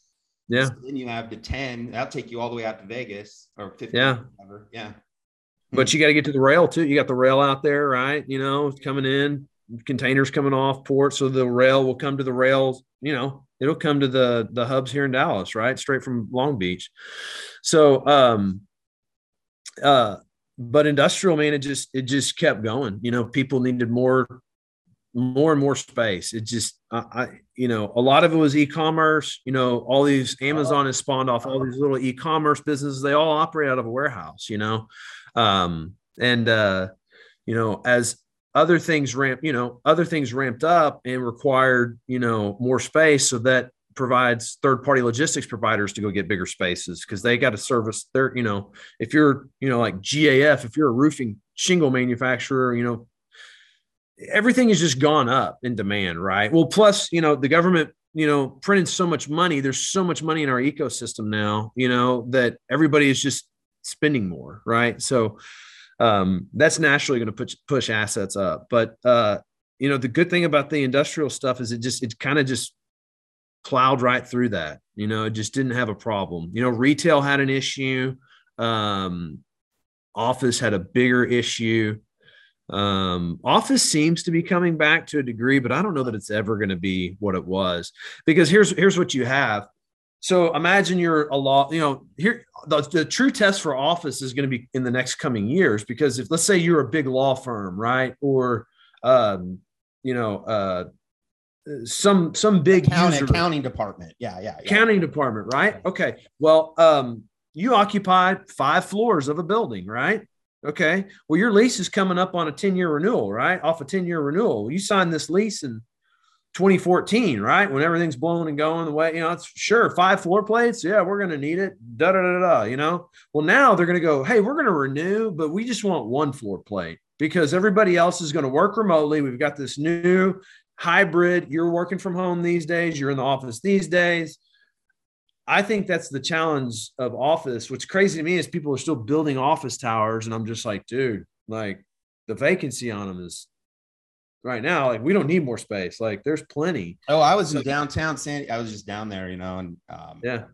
Yeah. So then you have the ten. That'll take you all the way out to Vegas or 50. Yeah. Whatever. Yeah. But you got to get to the rail too. You got the rail out there, right? You know, coming in, containers coming off port. So the rail will come to the rails, you know, it'll come to the the hubs here in Dallas, right? Straight from Long Beach. So um uh but industrial man, it just it just kept going. You know, people needed more more and more space. It just I, I you know, a lot of it was e-commerce, you know, all these Amazon has spawned off all these little e-commerce businesses. They all operate out of a warehouse, you know. Um and uh you know, as other things ramp, you know, other things ramped up and required, you know, more space. So that provides third party logistics providers to go get bigger spaces because they got to service their, you know, if you're, you know, like GAF, if you're a roofing shingle manufacturer, you know, everything has just gone up in demand, right? Well, plus, you know, the government, you know, printing so much money. There's so much money in our ecosystem now, you know, that everybody is just spending more, right? So, um, that's naturally going to push push assets up. But uh, you know, the good thing about the industrial stuff is it just it kind of just plowed right through that. You know, it just didn't have a problem. You know, retail had an issue. Um, office had a bigger issue. Um, office seems to be coming back to a degree, but I don't know that it's ever going to be what it was because here's here's what you have. So imagine you're a law, you know, here the, the true test for office is going to be in the next coming years because if let's say you're a big law firm, right? Or um, you know, uh some some big accounting, accounting department. Yeah, yeah, yeah. Accounting department, right? Okay. Well, um, you occupy five floors of a building, right? Okay. Well, your lease is coming up on a 10 year renewal, right? Off a 10 year renewal. You signed this lease in 2014, right? When everything's blowing and going the way, you know, it's sure five floor plates. Yeah, we're going to need it. Da da da da. You know, well, now they're going to go, hey, we're going to renew, but we just want one floor plate because everybody else is going to work remotely. We've got this new hybrid. You're working from home these days, you're in the office these days. I think that's the challenge of office. What's crazy to me is people are still building office towers, and I'm just like, dude, like the vacancy on them is right now. Like we don't need more space. Like there's plenty. Oh, I was in downtown San. I was just down there, you know, and um, yeah,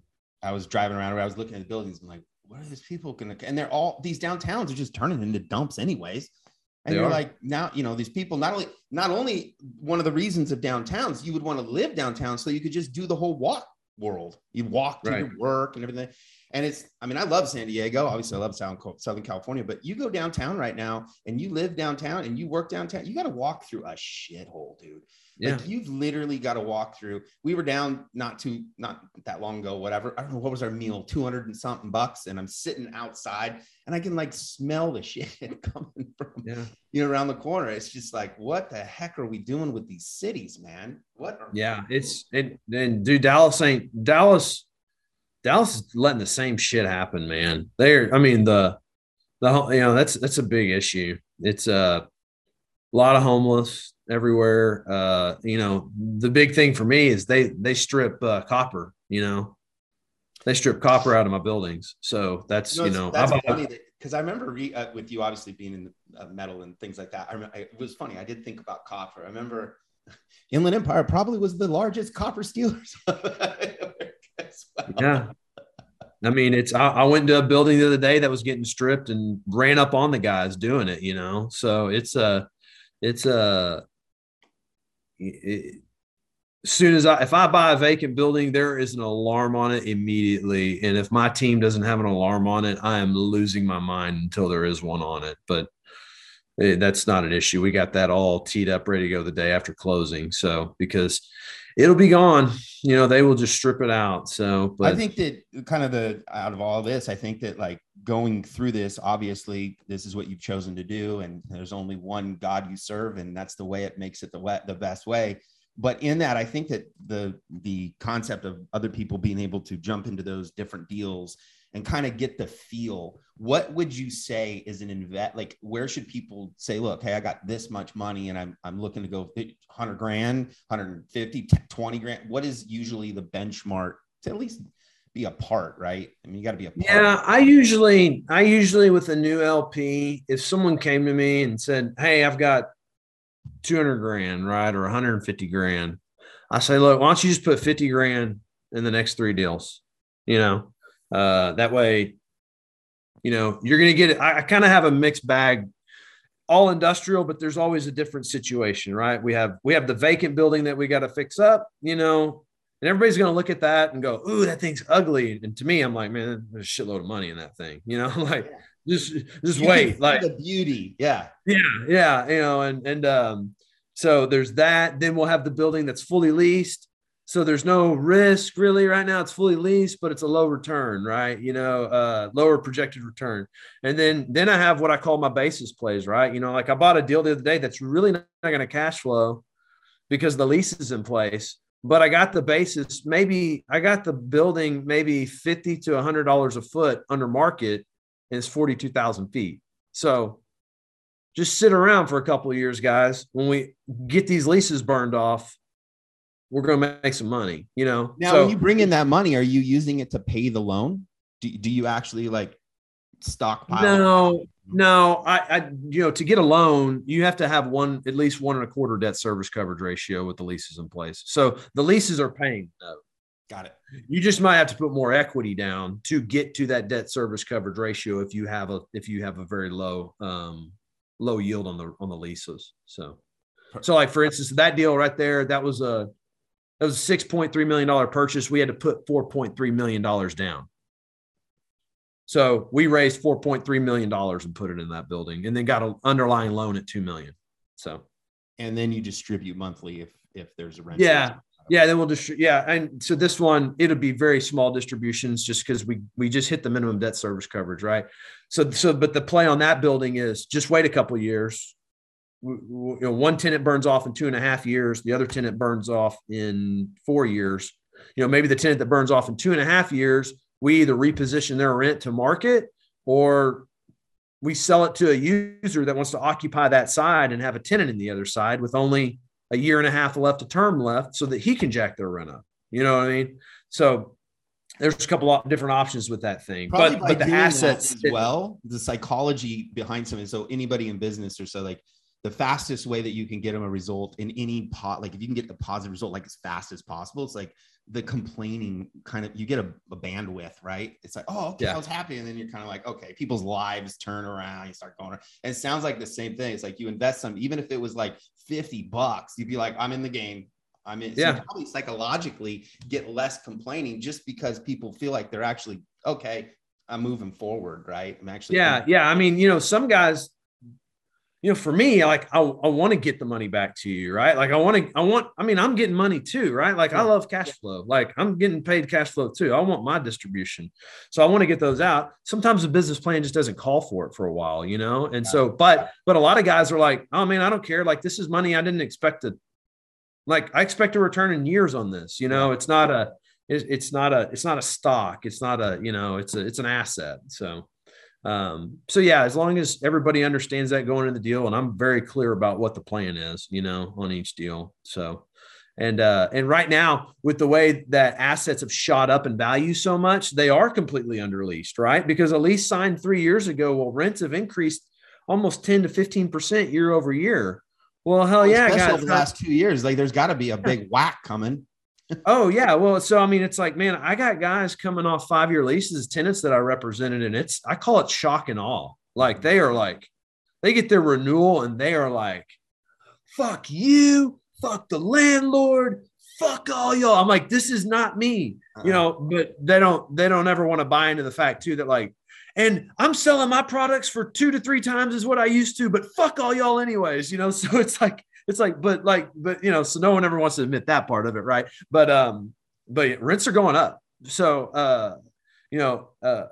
I was driving around. I was looking at the buildings. I'm like, what are these people gonna? And they're all these downtowns are just turning into dumps, anyways. And they you're are. like, now you know these people. Not only not only one of the reasons of downtowns, you would want to live downtown so you could just do the whole walk world. You walk to right. your work and everything. And it's, I mean, I love San Diego. Obviously, I love Southern California, but you go downtown right now and you live downtown and you work downtown, you got to walk through a shithole, dude. Yeah. Like you've literally got to walk through. We were down not too, not that long ago, whatever. I don't know what was our meal, 200 and something bucks. And I'm sitting outside and I can like smell the shit coming from, yeah. you know, around the corner. It's just like, what the heck are we doing with these cities, man? What? yeah. It's, it, and dude, Dallas ain't, Dallas, Dallas is letting the same shit happen, man. They're, I mean, the, the, you know, that's, that's a big issue. It's a lot of homeless everywhere. Uh, you know, the big thing for me is they, they strip uh, copper, you know, they strip copper out of my buildings. So that's, you know, that's because I remember re, uh, with you obviously being in uh, metal and things like that. I, remember, it was funny. I did think about copper. I remember Inland Empire probably was the largest copper stealers. Yeah. I mean, it's, I, I, went to a building the other day that was getting stripped and ran up on the guys doing it, you know? So it's a, it's a, it, as soon as I, if I buy a vacant building, there is an alarm on it immediately. And if my team doesn't have an alarm on it, I am losing my mind until there is one on it. But Eh, that's not an issue. We got that all teed up, ready to go the day after closing. So, because it'll be gone. You know, they will just strip it out. So, but I think that kind of the out of all this, I think that like going through this, obviously, this is what you've chosen to do, and there's only one God you serve, and that's the way it makes it the wet the best way. But in that, I think that the the concept of other people being able to jump into those different deals and kind of get the feel. What would you say is an invest like where should people say look hey i got this much money and i'm, I'm looking to go 100 grand 150 20 grand. What is usually the benchmark to at least be a part right? I mean you got to be a part. Yeah i usually i usually with a new lp if someone came to me and said hey i've got 200 grand right or 150 grand i say look why don't you just put 50 grand in the next three deals? You know uh, that way, you know, you're going to get it. I, I kind of have a mixed bag, all industrial, but there's always a different situation, right? We have we have the vacant building that we got to fix up, you know, and everybody's going to look at that and go, "Ooh, that thing's ugly." And to me, I'm like, man, there's a shitload of money in that thing, you know, like. Yeah. Just, just you wait. Like the beauty, yeah, yeah, yeah. You know, and and um, so there's that. Then we'll have the building that's fully leased so there's no risk really right now. It's fully leased, but it's a low return, right? You know, uh, lower projected return. And then then I have what I call my basis plays, right? You know, like I bought a deal the other day that's really not going to cash flow because the lease is in place. But I got the basis, maybe I got the building maybe fifty to hundred dollars a foot under market, and it's forty two thousand feet. So just sit around for a couple of years, guys. When we get these leases burned off, we're going to make some money, you know? Now, so, when you bring in that money, are you using it to pay the loan? Do, do you actually like stockpile? No, no. I, I, you know, to get a loan, you have to have one, at least one and a quarter debt service coverage ratio with the leases in place. So the leases are paying. No. Got it. You just might have to put more equity down to get to that debt service coverage ratio if you have a if you have a very low um low yield on the on the leases. So so like for instance, that deal right there, that was a that was a $6.3 million purchase. We had to put $4.3 million down. So we raised $4.3 million and put it in that building and then got an underlying loan at 2 million. So, and then you distribute monthly if, if there's a rent. Yeah. Yeah. Then we'll just, yeah. And so this one, it'll be very small distributions just because we, we just hit the minimum debt service coverage. Right. So, so, but the play on that building is just wait a couple years, you know, one tenant burns off in two and a half years, the other tenant burns off in four years. You know, maybe the tenant that burns off in two and a half years, we either reposition their rent to market or we sell it to a user that wants to occupy that side and have a tenant in the other side with only a year and a half left of term left so that he can jack their rent up. You know what I mean? So there's a couple of different options with that thing. Probably but but the assets as well, the psychology behind something. So anybody in business or so like the fastest way that you can get them a result in any pot, like if you can get a positive result like as fast as possible, it's like the complaining kind of you get a, a bandwidth, right? It's like, oh, okay, yeah. I was happy. And then you're kind of like, okay, people's lives turn around, you start going. around. And it sounds like the same thing. It's like you invest some, even if it was like 50 bucks, you'd be like, I'm in the game. I mean, yeah. So probably psychologically get less complaining just because people feel like they're actually okay. I'm moving forward, right? I'm actually yeah, yeah. I mean, you know, some guys you know, for me, like I, I want to get the money back to you, right? Like I want to, I want, I mean, I'm getting money too, right? Like I love cash flow. Like I'm getting paid cash flow too. I want my distribution. So I want to get those out. Sometimes the business plan just doesn't call for it for a while, you know? And so, but, but a lot of guys are like, oh man, I don't care. Like this is money I didn't expect to, like I expect a return in years on this, you know, it's not a, it's not a, it's not a stock. It's not a, you know, it's a, it's an asset. So, um, so yeah, as long as everybody understands that going into the deal, and I'm very clear about what the plan is, you know, on each deal. So, and uh, and right now, with the way that assets have shot up in value so much, they are completely under leased, right? Because a lease signed three years ago, well, rents have increased almost 10 to 15 percent year over year. Well, hell yeah, guys, over the last two years, like there's got to be a big whack coming oh yeah. Well so i mean it's like man i got guys coming off five year leases tenants that i represented and it's i call it shock and awe. Like they are like they get their renewal and they are like fuck you. Fuck the landlord. Fuck all y'all. I'm like this is not me. You know uh-huh. but they don't they don't ever want to buy into the fact too that like and i'm selling my products for two to three times as what i used to but fuck all y'all anyways you know? So it's like it's like, but like, but you know, so no one ever wants to admit that part of it, right? But um, but rents are going up. So uh, you know, uh,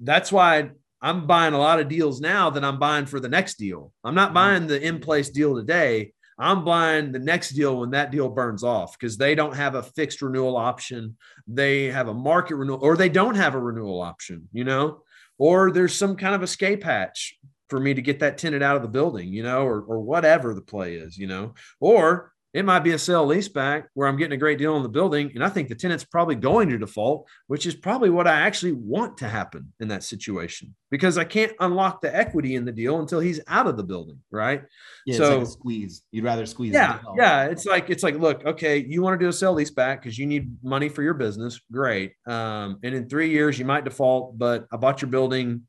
that's why I'm buying a lot of deals now that I'm buying for the next deal. I'm not mm-hmm. buying the in place deal today. I'm buying the next deal when that deal burns off because they don't have a fixed renewal option. They have a market renewal, or they don't have a renewal option, you know, or there's some kind of escape hatch for me to get that tenant out of the building, you know, or, or whatever the play is, you know, or it might be a sale lease back where I'm getting a great deal on the building. And I think the tenant's probably going to default, which is probably what I actually want to happen in that situation because I can't unlock the equity in the deal until he's out of the building. Right. Yeah, so like squeeze. You'd rather squeeze. Yeah. Yeah. It's like, it's like, look, okay, you want to do a sale lease back because you need money for your business. Great. Um, and in three years you might default, but I bought your building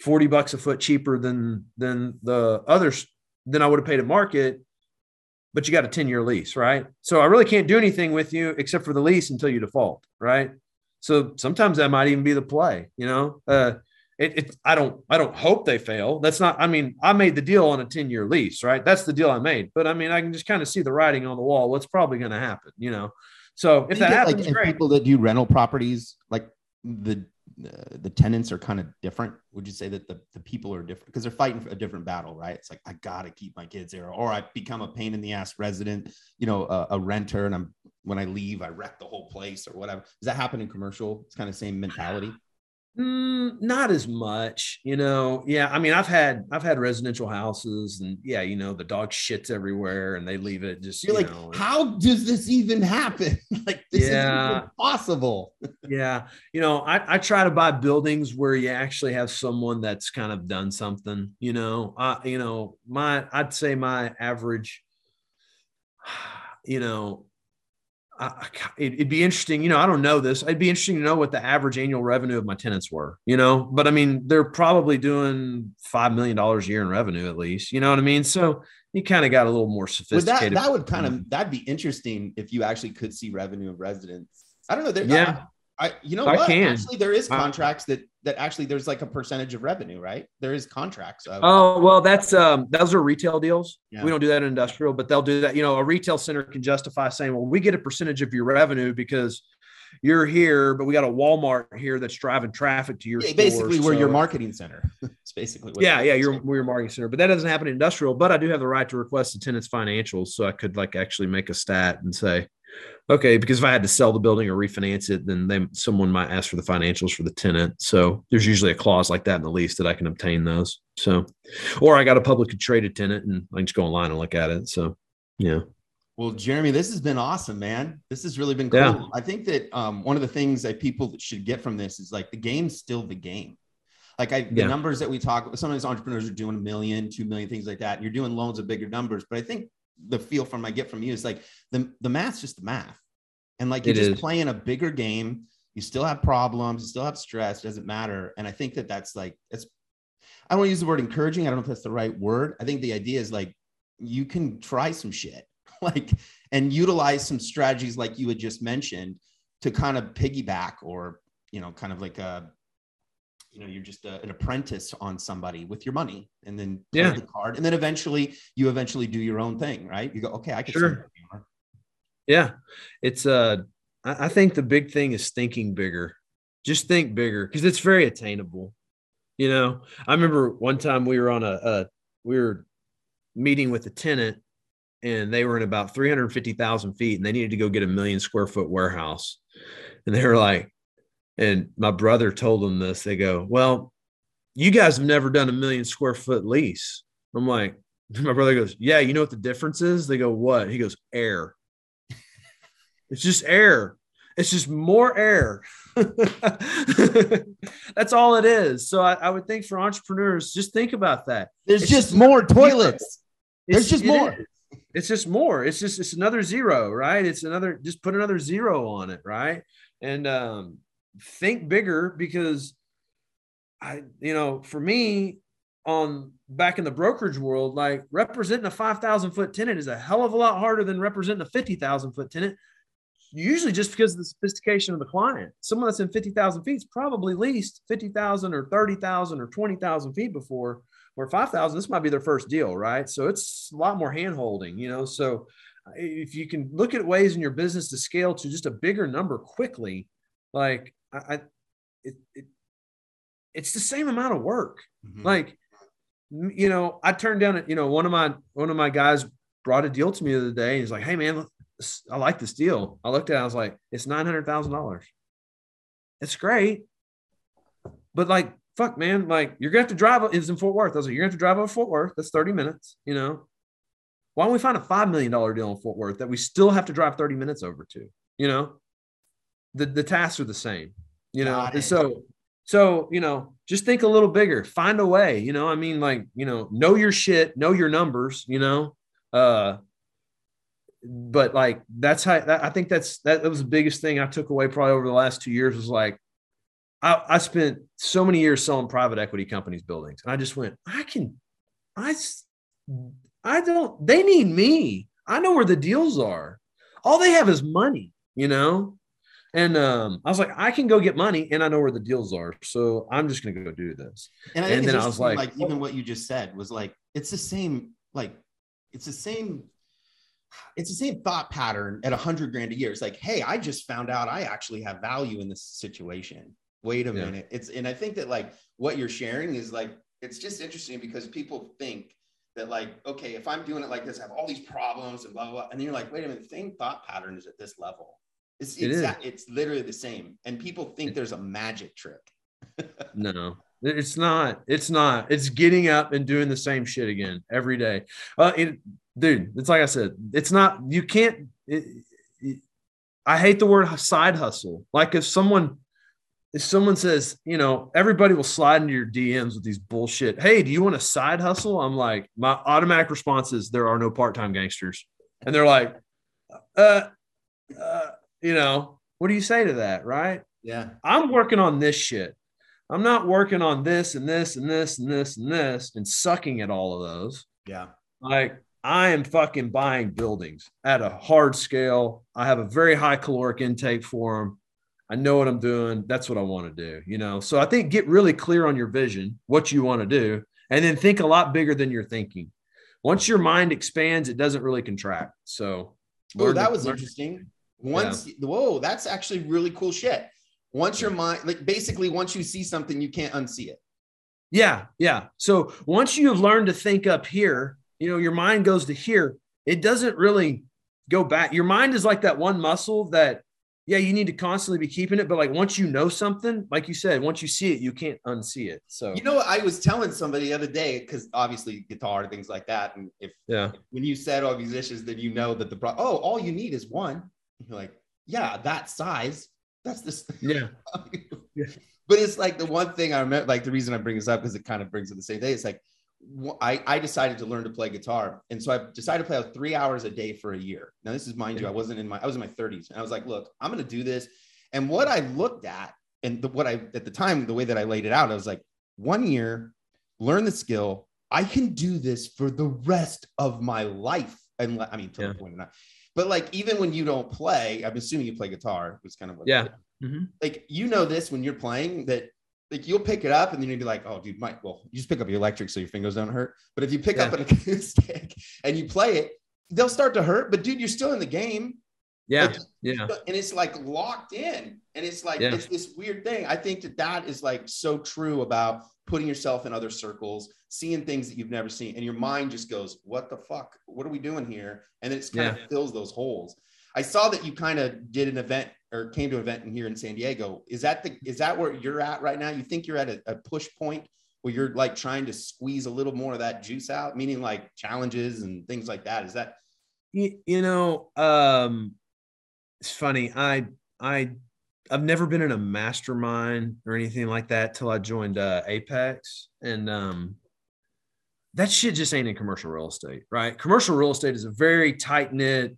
40 bucks a foot cheaper than than the others than I would have paid at market, but you got a 10 year lease, right? So I really can't do anything with you except for the lease until you default, right? So sometimes that might even be the play, you know. Uh, it, it, I don't I don't hope they fail. That's not. I mean, I made the deal on a 10 year lease, right? That's the deal I made. But I mean, I can just kind of see the writing on the wall. What's probably going to happen, you know? So if that happens, like, great. people that do rental properties, like the Uh, the tenants are kind of different. Would you say that the, the people are different? Because they're fighting a different battle right? It's like i gotta keep my kids there or i become a pain in the ass resident you know a, a renter and i'm when i leave i wreck the whole place or whatever. Does that happen in commercial? It's kind of same mentality Mm, not as much, you know. Yeah, I mean, I've had I've had residential houses, and yeah, you know, the dog shits everywhere, and they leave it just. You're you like, know, how does this even happen? like, this yeah, is possible. yeah, you know, I I try to buy buildings where you actually have someone that's kind of done something. You know, uh, you know, my I'd say my average, you know, I, it'd be interesting, you know, I don't know this. It'd be interesting to know what the average annual revenue of my tenants were, you know, but I mean, they're probably doing $5 million a year in revenue at least, you know what I mean? So you kind of got a little more sophisticated. That, that, would kind of, mm-hmm. that'd be interesting if you actually could see revenue of residents. I don't know. Yeah. I, you know I what? Can. Actually, there is contracts that that actually there's like a percentage of revenue, right? There is contracts. Of- oh well, that's um those are retail deals. Yeah. We don't do that in industrial, but they'll do that. You know, a retail center can justify saying, "Well, we get a percentage of your revenue because you're here, but we got a Walmart here that's driving traffic to your yeah, basically we're so, your marketing center. it's basically yeah, yeah, you're we're your marketing center, but that doesn't happen in industrial. But I do have the right to request the tenant's financials, so I could like actually make a stat and say, okay, because if I had to sell the building or refinance it, then they, someone might ask for the financials for the tenant. So there's usually a clause like that in the lease that I can obtain those. So, or I got a publicly traded tenant and I can just go online and look at it. So, yeah. Well, Jeremy, this has been awesome, man. This has really been cool. Yeah. I think that um, one of the things that people should get from this is like the game's still the game. Like I, the numbers that we talk, about, sometimes entrepreneurs are doing a million, two million, things like that. And you're doing loans of bigger numbers. But I think the feel from I get from you is like the, the math's just the math. And like you're it just is. playing a bigger game. You still have problems, you still have stress, doesn't matter. And I think that that's like, it's, I don't want to use the word encouraging. I don't know if that's the right word. I think the idea is like you can try some shit, like, and utilize some strategies like you had just mentioned to kind of piggyback or, you know, kind of like a, you know, you're just a, an apprentice on somebody with your money and then yeah. the card. And then eventually you eventually do your own thing, right? You go, okay, I can sure. Yeah. It's, uh, I think the big thing is thinking bigger. Just think bigger because it's very attainable. You know, I remember one time we were on a, a we were meeting with a tenant and they were in about 350,000 feet and they needed to go get a million square foot warehouse. And they were like, and my brother told them this. They go, Well, you guys have never done a million square foot lease. I'm like, my brother goes, Yeah, you know what the difference is? They go, What? He goes, Air. it's just air. It's just more air. That's all it is. So I, I, would think for entrepreneurs, just think about that. There's just, just, more toilets. There's just more. Is. It's just more. It's just it's another zero, right? It's another just put another zero on it, right? And um, think bigger because I, you know, for me, on back in the brokerage world, like representing a 5,000 foot tenant is a hell of a lot harder than representing a 50,000 foot tenant usually just because of the sophistication of the client. Someone that's in 50,000 feet is probably leased 50,000 or 30,000 or 20,000 feet before, where 5,000, this might be their first deal, right? So it's a lot more hand holding, you know. So if you can look at ways in your business to scale to just a bigger number quickly, like I, I it, it, it's the same amount of work. Mm-hmm. Like, you know, I turned down, you know, one of my, one of my guys brought a deal to me the other day. And he's like, Hey man, I like this deal. I looked at it, I was like, it's nine hundred thousand dollars. It's great, but like, fuck, man, like you're gonna have to drive. It's in Fort Worth. I was like, you're gonna have to drive over Fort Worth. That's thirty minutes. You know, why don't we find a five million dollar deal in Fort Worth that we still have to drive thirty minutes over to? You know, the the tasks are the same. You know, and so so you know, just think a little bigger. Find a way. You know, I mean, like you know, know your shit, know your numbers. You know, uh, but like that's how that, I think that's that, that was the biggest thing I took away probably over the last two years was like I, I spent so many years selling private equity companies buildings and I just went I can I I don't they need me I know where the deals are all they have is money you know and um, I was like, I can go get money, and I know where the deals are, so I'm just gonna go do this. And, and then I was like, like, even what you just said was like, it's the same, like, it's the same it's the same thought pattern at a hundred grand a year. It's like, hey, I just found out I actually have value in this situation. Wait a yeah. minute. It's and I think that like what you're sharing is like it's just interesting because people think that like, okay, if I'm doing it like this, I have all these problems and blah blah, blah. and then you're like, wait a minute, the same thought pattern is at this level. It's it's, it it's literally the same, and people think there's a magic trick. no, it's not. It's not. It's getting up and doing the same shit again every day. Uh, it, dude, it's like I said, it's not, you can't, it, it, I hate the word side hustle. Like if someone, if someone says, you know, everybody will slide into your DMs with these bullshit. Hey, do you want a side hustle? I'm like, my automatic response is there are no part-time gangsters. And they're like, uh, uh, you know, what do you say to that? Right. Yeah. I'm working on this shit. I'm not working on this and this and this and this and this and sucking at all of those. Yeah. Like I am fucking buying buildings at a hard scale. I have a very high caloric intake for them. I know what I'm doing. That's what I want to do, you know. So I think get really clear on your vision, what you want to do, and then think a lot bigger than you're thinking. Once your mind expands, it doesn't really contract. So, oh, that was interesting. Once, yeah. whoa, that's actually really cool shit. Once your mind, like basically, once you see something, you can't unsee it. Yeah, yeah. So once you've learned to think up here, you know, your mind goes to here, it doesn't really go back. Your mind is like that one muscle that, yeah, you need to constantly be keeping it. But like once you know something, like you said, once you see it, you can't unsee it. So, you know, I was telling somebody the other day, because obviously guitar, and things like that. And if, yeah, when you said all musicians, then you know that the, pro- oh, all you need is one. You're like, yeah, that size. That's this. Yeah. but it's like the one thing I remember, like the reason I bring this up because it kind of brings it the same day. It's like I, I decided to learn to play guitar. And so I decided to play out three hours a day for a year. Now, this is mind you, I wasn't in my, I was in my 30s. And I was like, look, I'm going to do this. And what I looked at and the, what I, at the time, the way that I laid it out, I was like, one year, learn the skill. I can do this for the rest of my life. And I mean, to yeah. The point of not, but like, even when you don't play, I'm assuming you play guitar. It's kind of what yeah. Mm-hmm. Like, you know, this when you're playing that like you'll pick it up and then you'll be like, oh, dude, Mike, well, you just pick up your electric so your fingers don't hurt. But if you pick yeah. up an acoustic and you play it, they'll start to hurt. But dude, you're still in the game. Yeah. Like, yeah. And it's like locked in. And it's like, yeah. it's this weird thing. I think that that is like so true about putting yourself in other circles, seeing things that you've never seen. And your mind just goes, what the fuck? What are we doing here? And then it's kind yeah. of fills those holes. I saw that you kind of did an event or came to an event in here in San Diego. Is that the is that where you're at right now? You think you're at a, a push point where you're like trying to squeeze a little more of that juice out, meaning like challenges and things like that? Is that you, you know, um it's funny. I I I've never been in a mastermind or anything like that till I joined uh, Apex, and um, that shit just ain't in commercial real estate, right? Commercial real estate is a very tight knit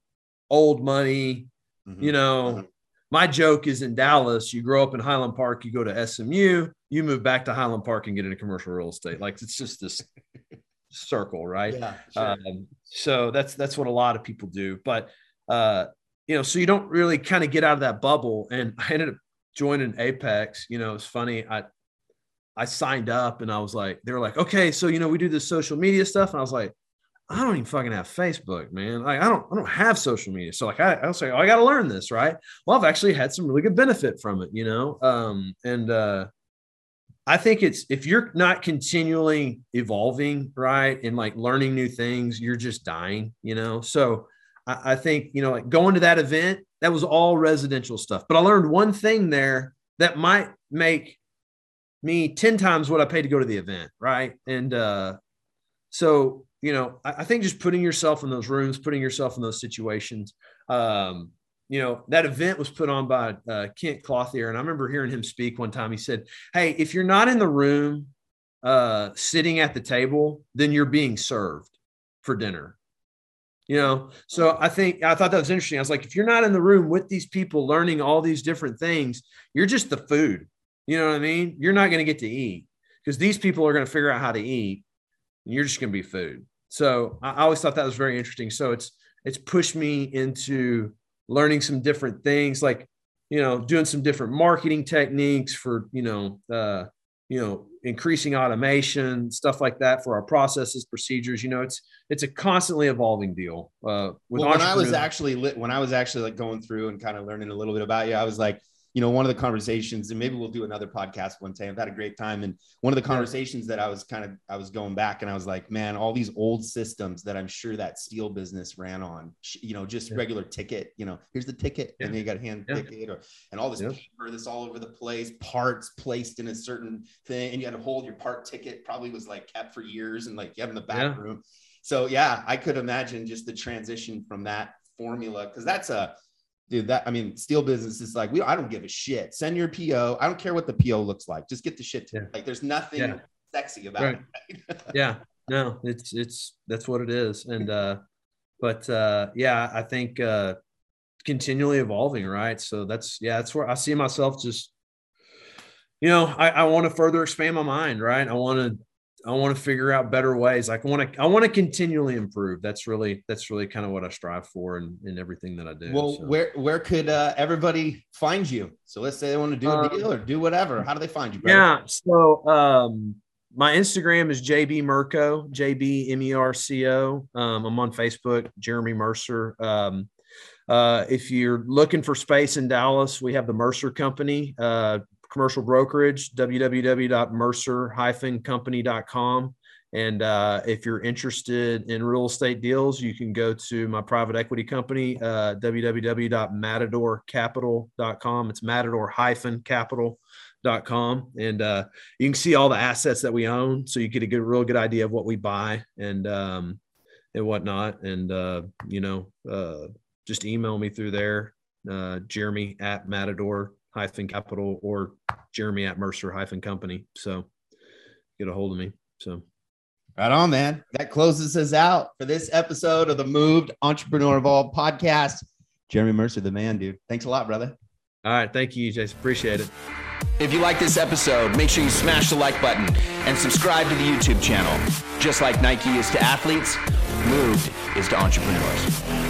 old money. Mm-hmm. You know, mm-hmm. my joke is in Dallas, you grow up in Highland Park, you go to SMU, you move back to Highland Park and get into commercial real estate. Like it's just this circle, right? Yeah. Sure. Um, so that's that's what a lot of people do. But uh, you know, so you don't really kind of get out of that bubble. And I ended up joining Apex. You know, it's funny. I I signed up and I was like, they were like, okay, so you know, we do this social media stuff. And I was like, I don't even fucking have Facebook, man. Like I don't, I don't have social media. So like I, I was like, oh, I got to learn this, right? Well, I've actually had some really good benefit from it, you know. Um, and uh, I think it's if you're not continually evolving, right, and like learning new things, you're just dying, you know. So I, I think you know, like going to that event, that was all residential stuff. But I learned one thing there that might make me ten times what I paid to go to the event, right? And uh, so you know, I, I, think just putting yourself in those rooms, putting yourself in those situations. Um, you know, that event was put on by uh, Kent Clothier, and I remember hearing him speak one time. He said, "Hey, if you're not in the room, uh, sitting at the table, then you're being served for dinner." You know, so I think I thought that was interesting. I was like, if you're not in the room with these people learning all these different things, you're just the food. You know what I mean? You're not going to get to eat because these people are going to figure out how to eat and you're just going to be food. So I always thought that was very interesting. So it's it's pushed me into learning some different things, like you know, doing some different marketing techniques for you know, uh, you know, increasing automation, stuff like that for our processes, procedures. You know, it's it's a constantly evolving deal. Uh, with well, when I was actually lit, when I was actually like going through and kind of learning a little bit about you, I was like, you know, one of the conversations, and maybe we'll do another podcast one day. I've had a great time. And one of the conversations that I was kind of, I was going back and I was like, man, all these old systems that I'm sure that steel business ran on, you know, just yeah. regular ticket, you know, here's the ticket yeah. and then you got a hand yeah. ticket or, and all this paper that's all over the place, parts placed in a certain thing. And you had to hold your part ticket probably was like kept for years and like you have in the back room. So yeah, I could imagine just the transition from that formula. Cause that's a, dude that i mean steel business is like we i don't give a shit. Send your po i don't care what the po looks like. Just get the shit to yeah. like there's nothing yeah. sexy about right. it yeah. No it's it's that's what it is. And uh but uh yeah i think uh continually evolving right? So that's yeah that's where i see myself just you know i, I want to further expand my mind right? I want to I want to figure out better ways. Like I want to, I want to continually improve. That's really, that's really kind of what I strive for in, in everything that I do. Well, so. where, where could uh, everybody find you? So let's say they want to do a um, deal or do whatever. How do they find you? Brother? Yeah. So, um, my Instagram is JB Merco, JB M E R C O. Um, I'm on Facebook, Jeremy Mercer. Um, uh, if you're looking for space in Dallas, we have the Mercer Company. Uh, commercial brokerage, www.mercer-company.com. And uh, if you're interested in real estate deals, you can go to my private equity company, uh, www.matadorcapital.com. It's matador-capital.com. And uh, you can see all the assets that we own. So you get a good, real good idea of what we buy and, um, and whatnot. And, uh, you know, uh, just email me through there, uh, Jeremy at Matador hyphen capital or Jeremy at Mercer hyphen company. So get a hold of me. So right on, man. That closes us out for this episode of the Moved Entrepreneur Evolved podcast. Jeremy Mercer, the man, dude. Thanks a lot, brother. All right. Thank you, Jason. Appreciate it. If you like this episode, make sure you smash the like button and subscribe to the YouTube channel. Just like Nike is to athletes, Moved is to entrepreneurs.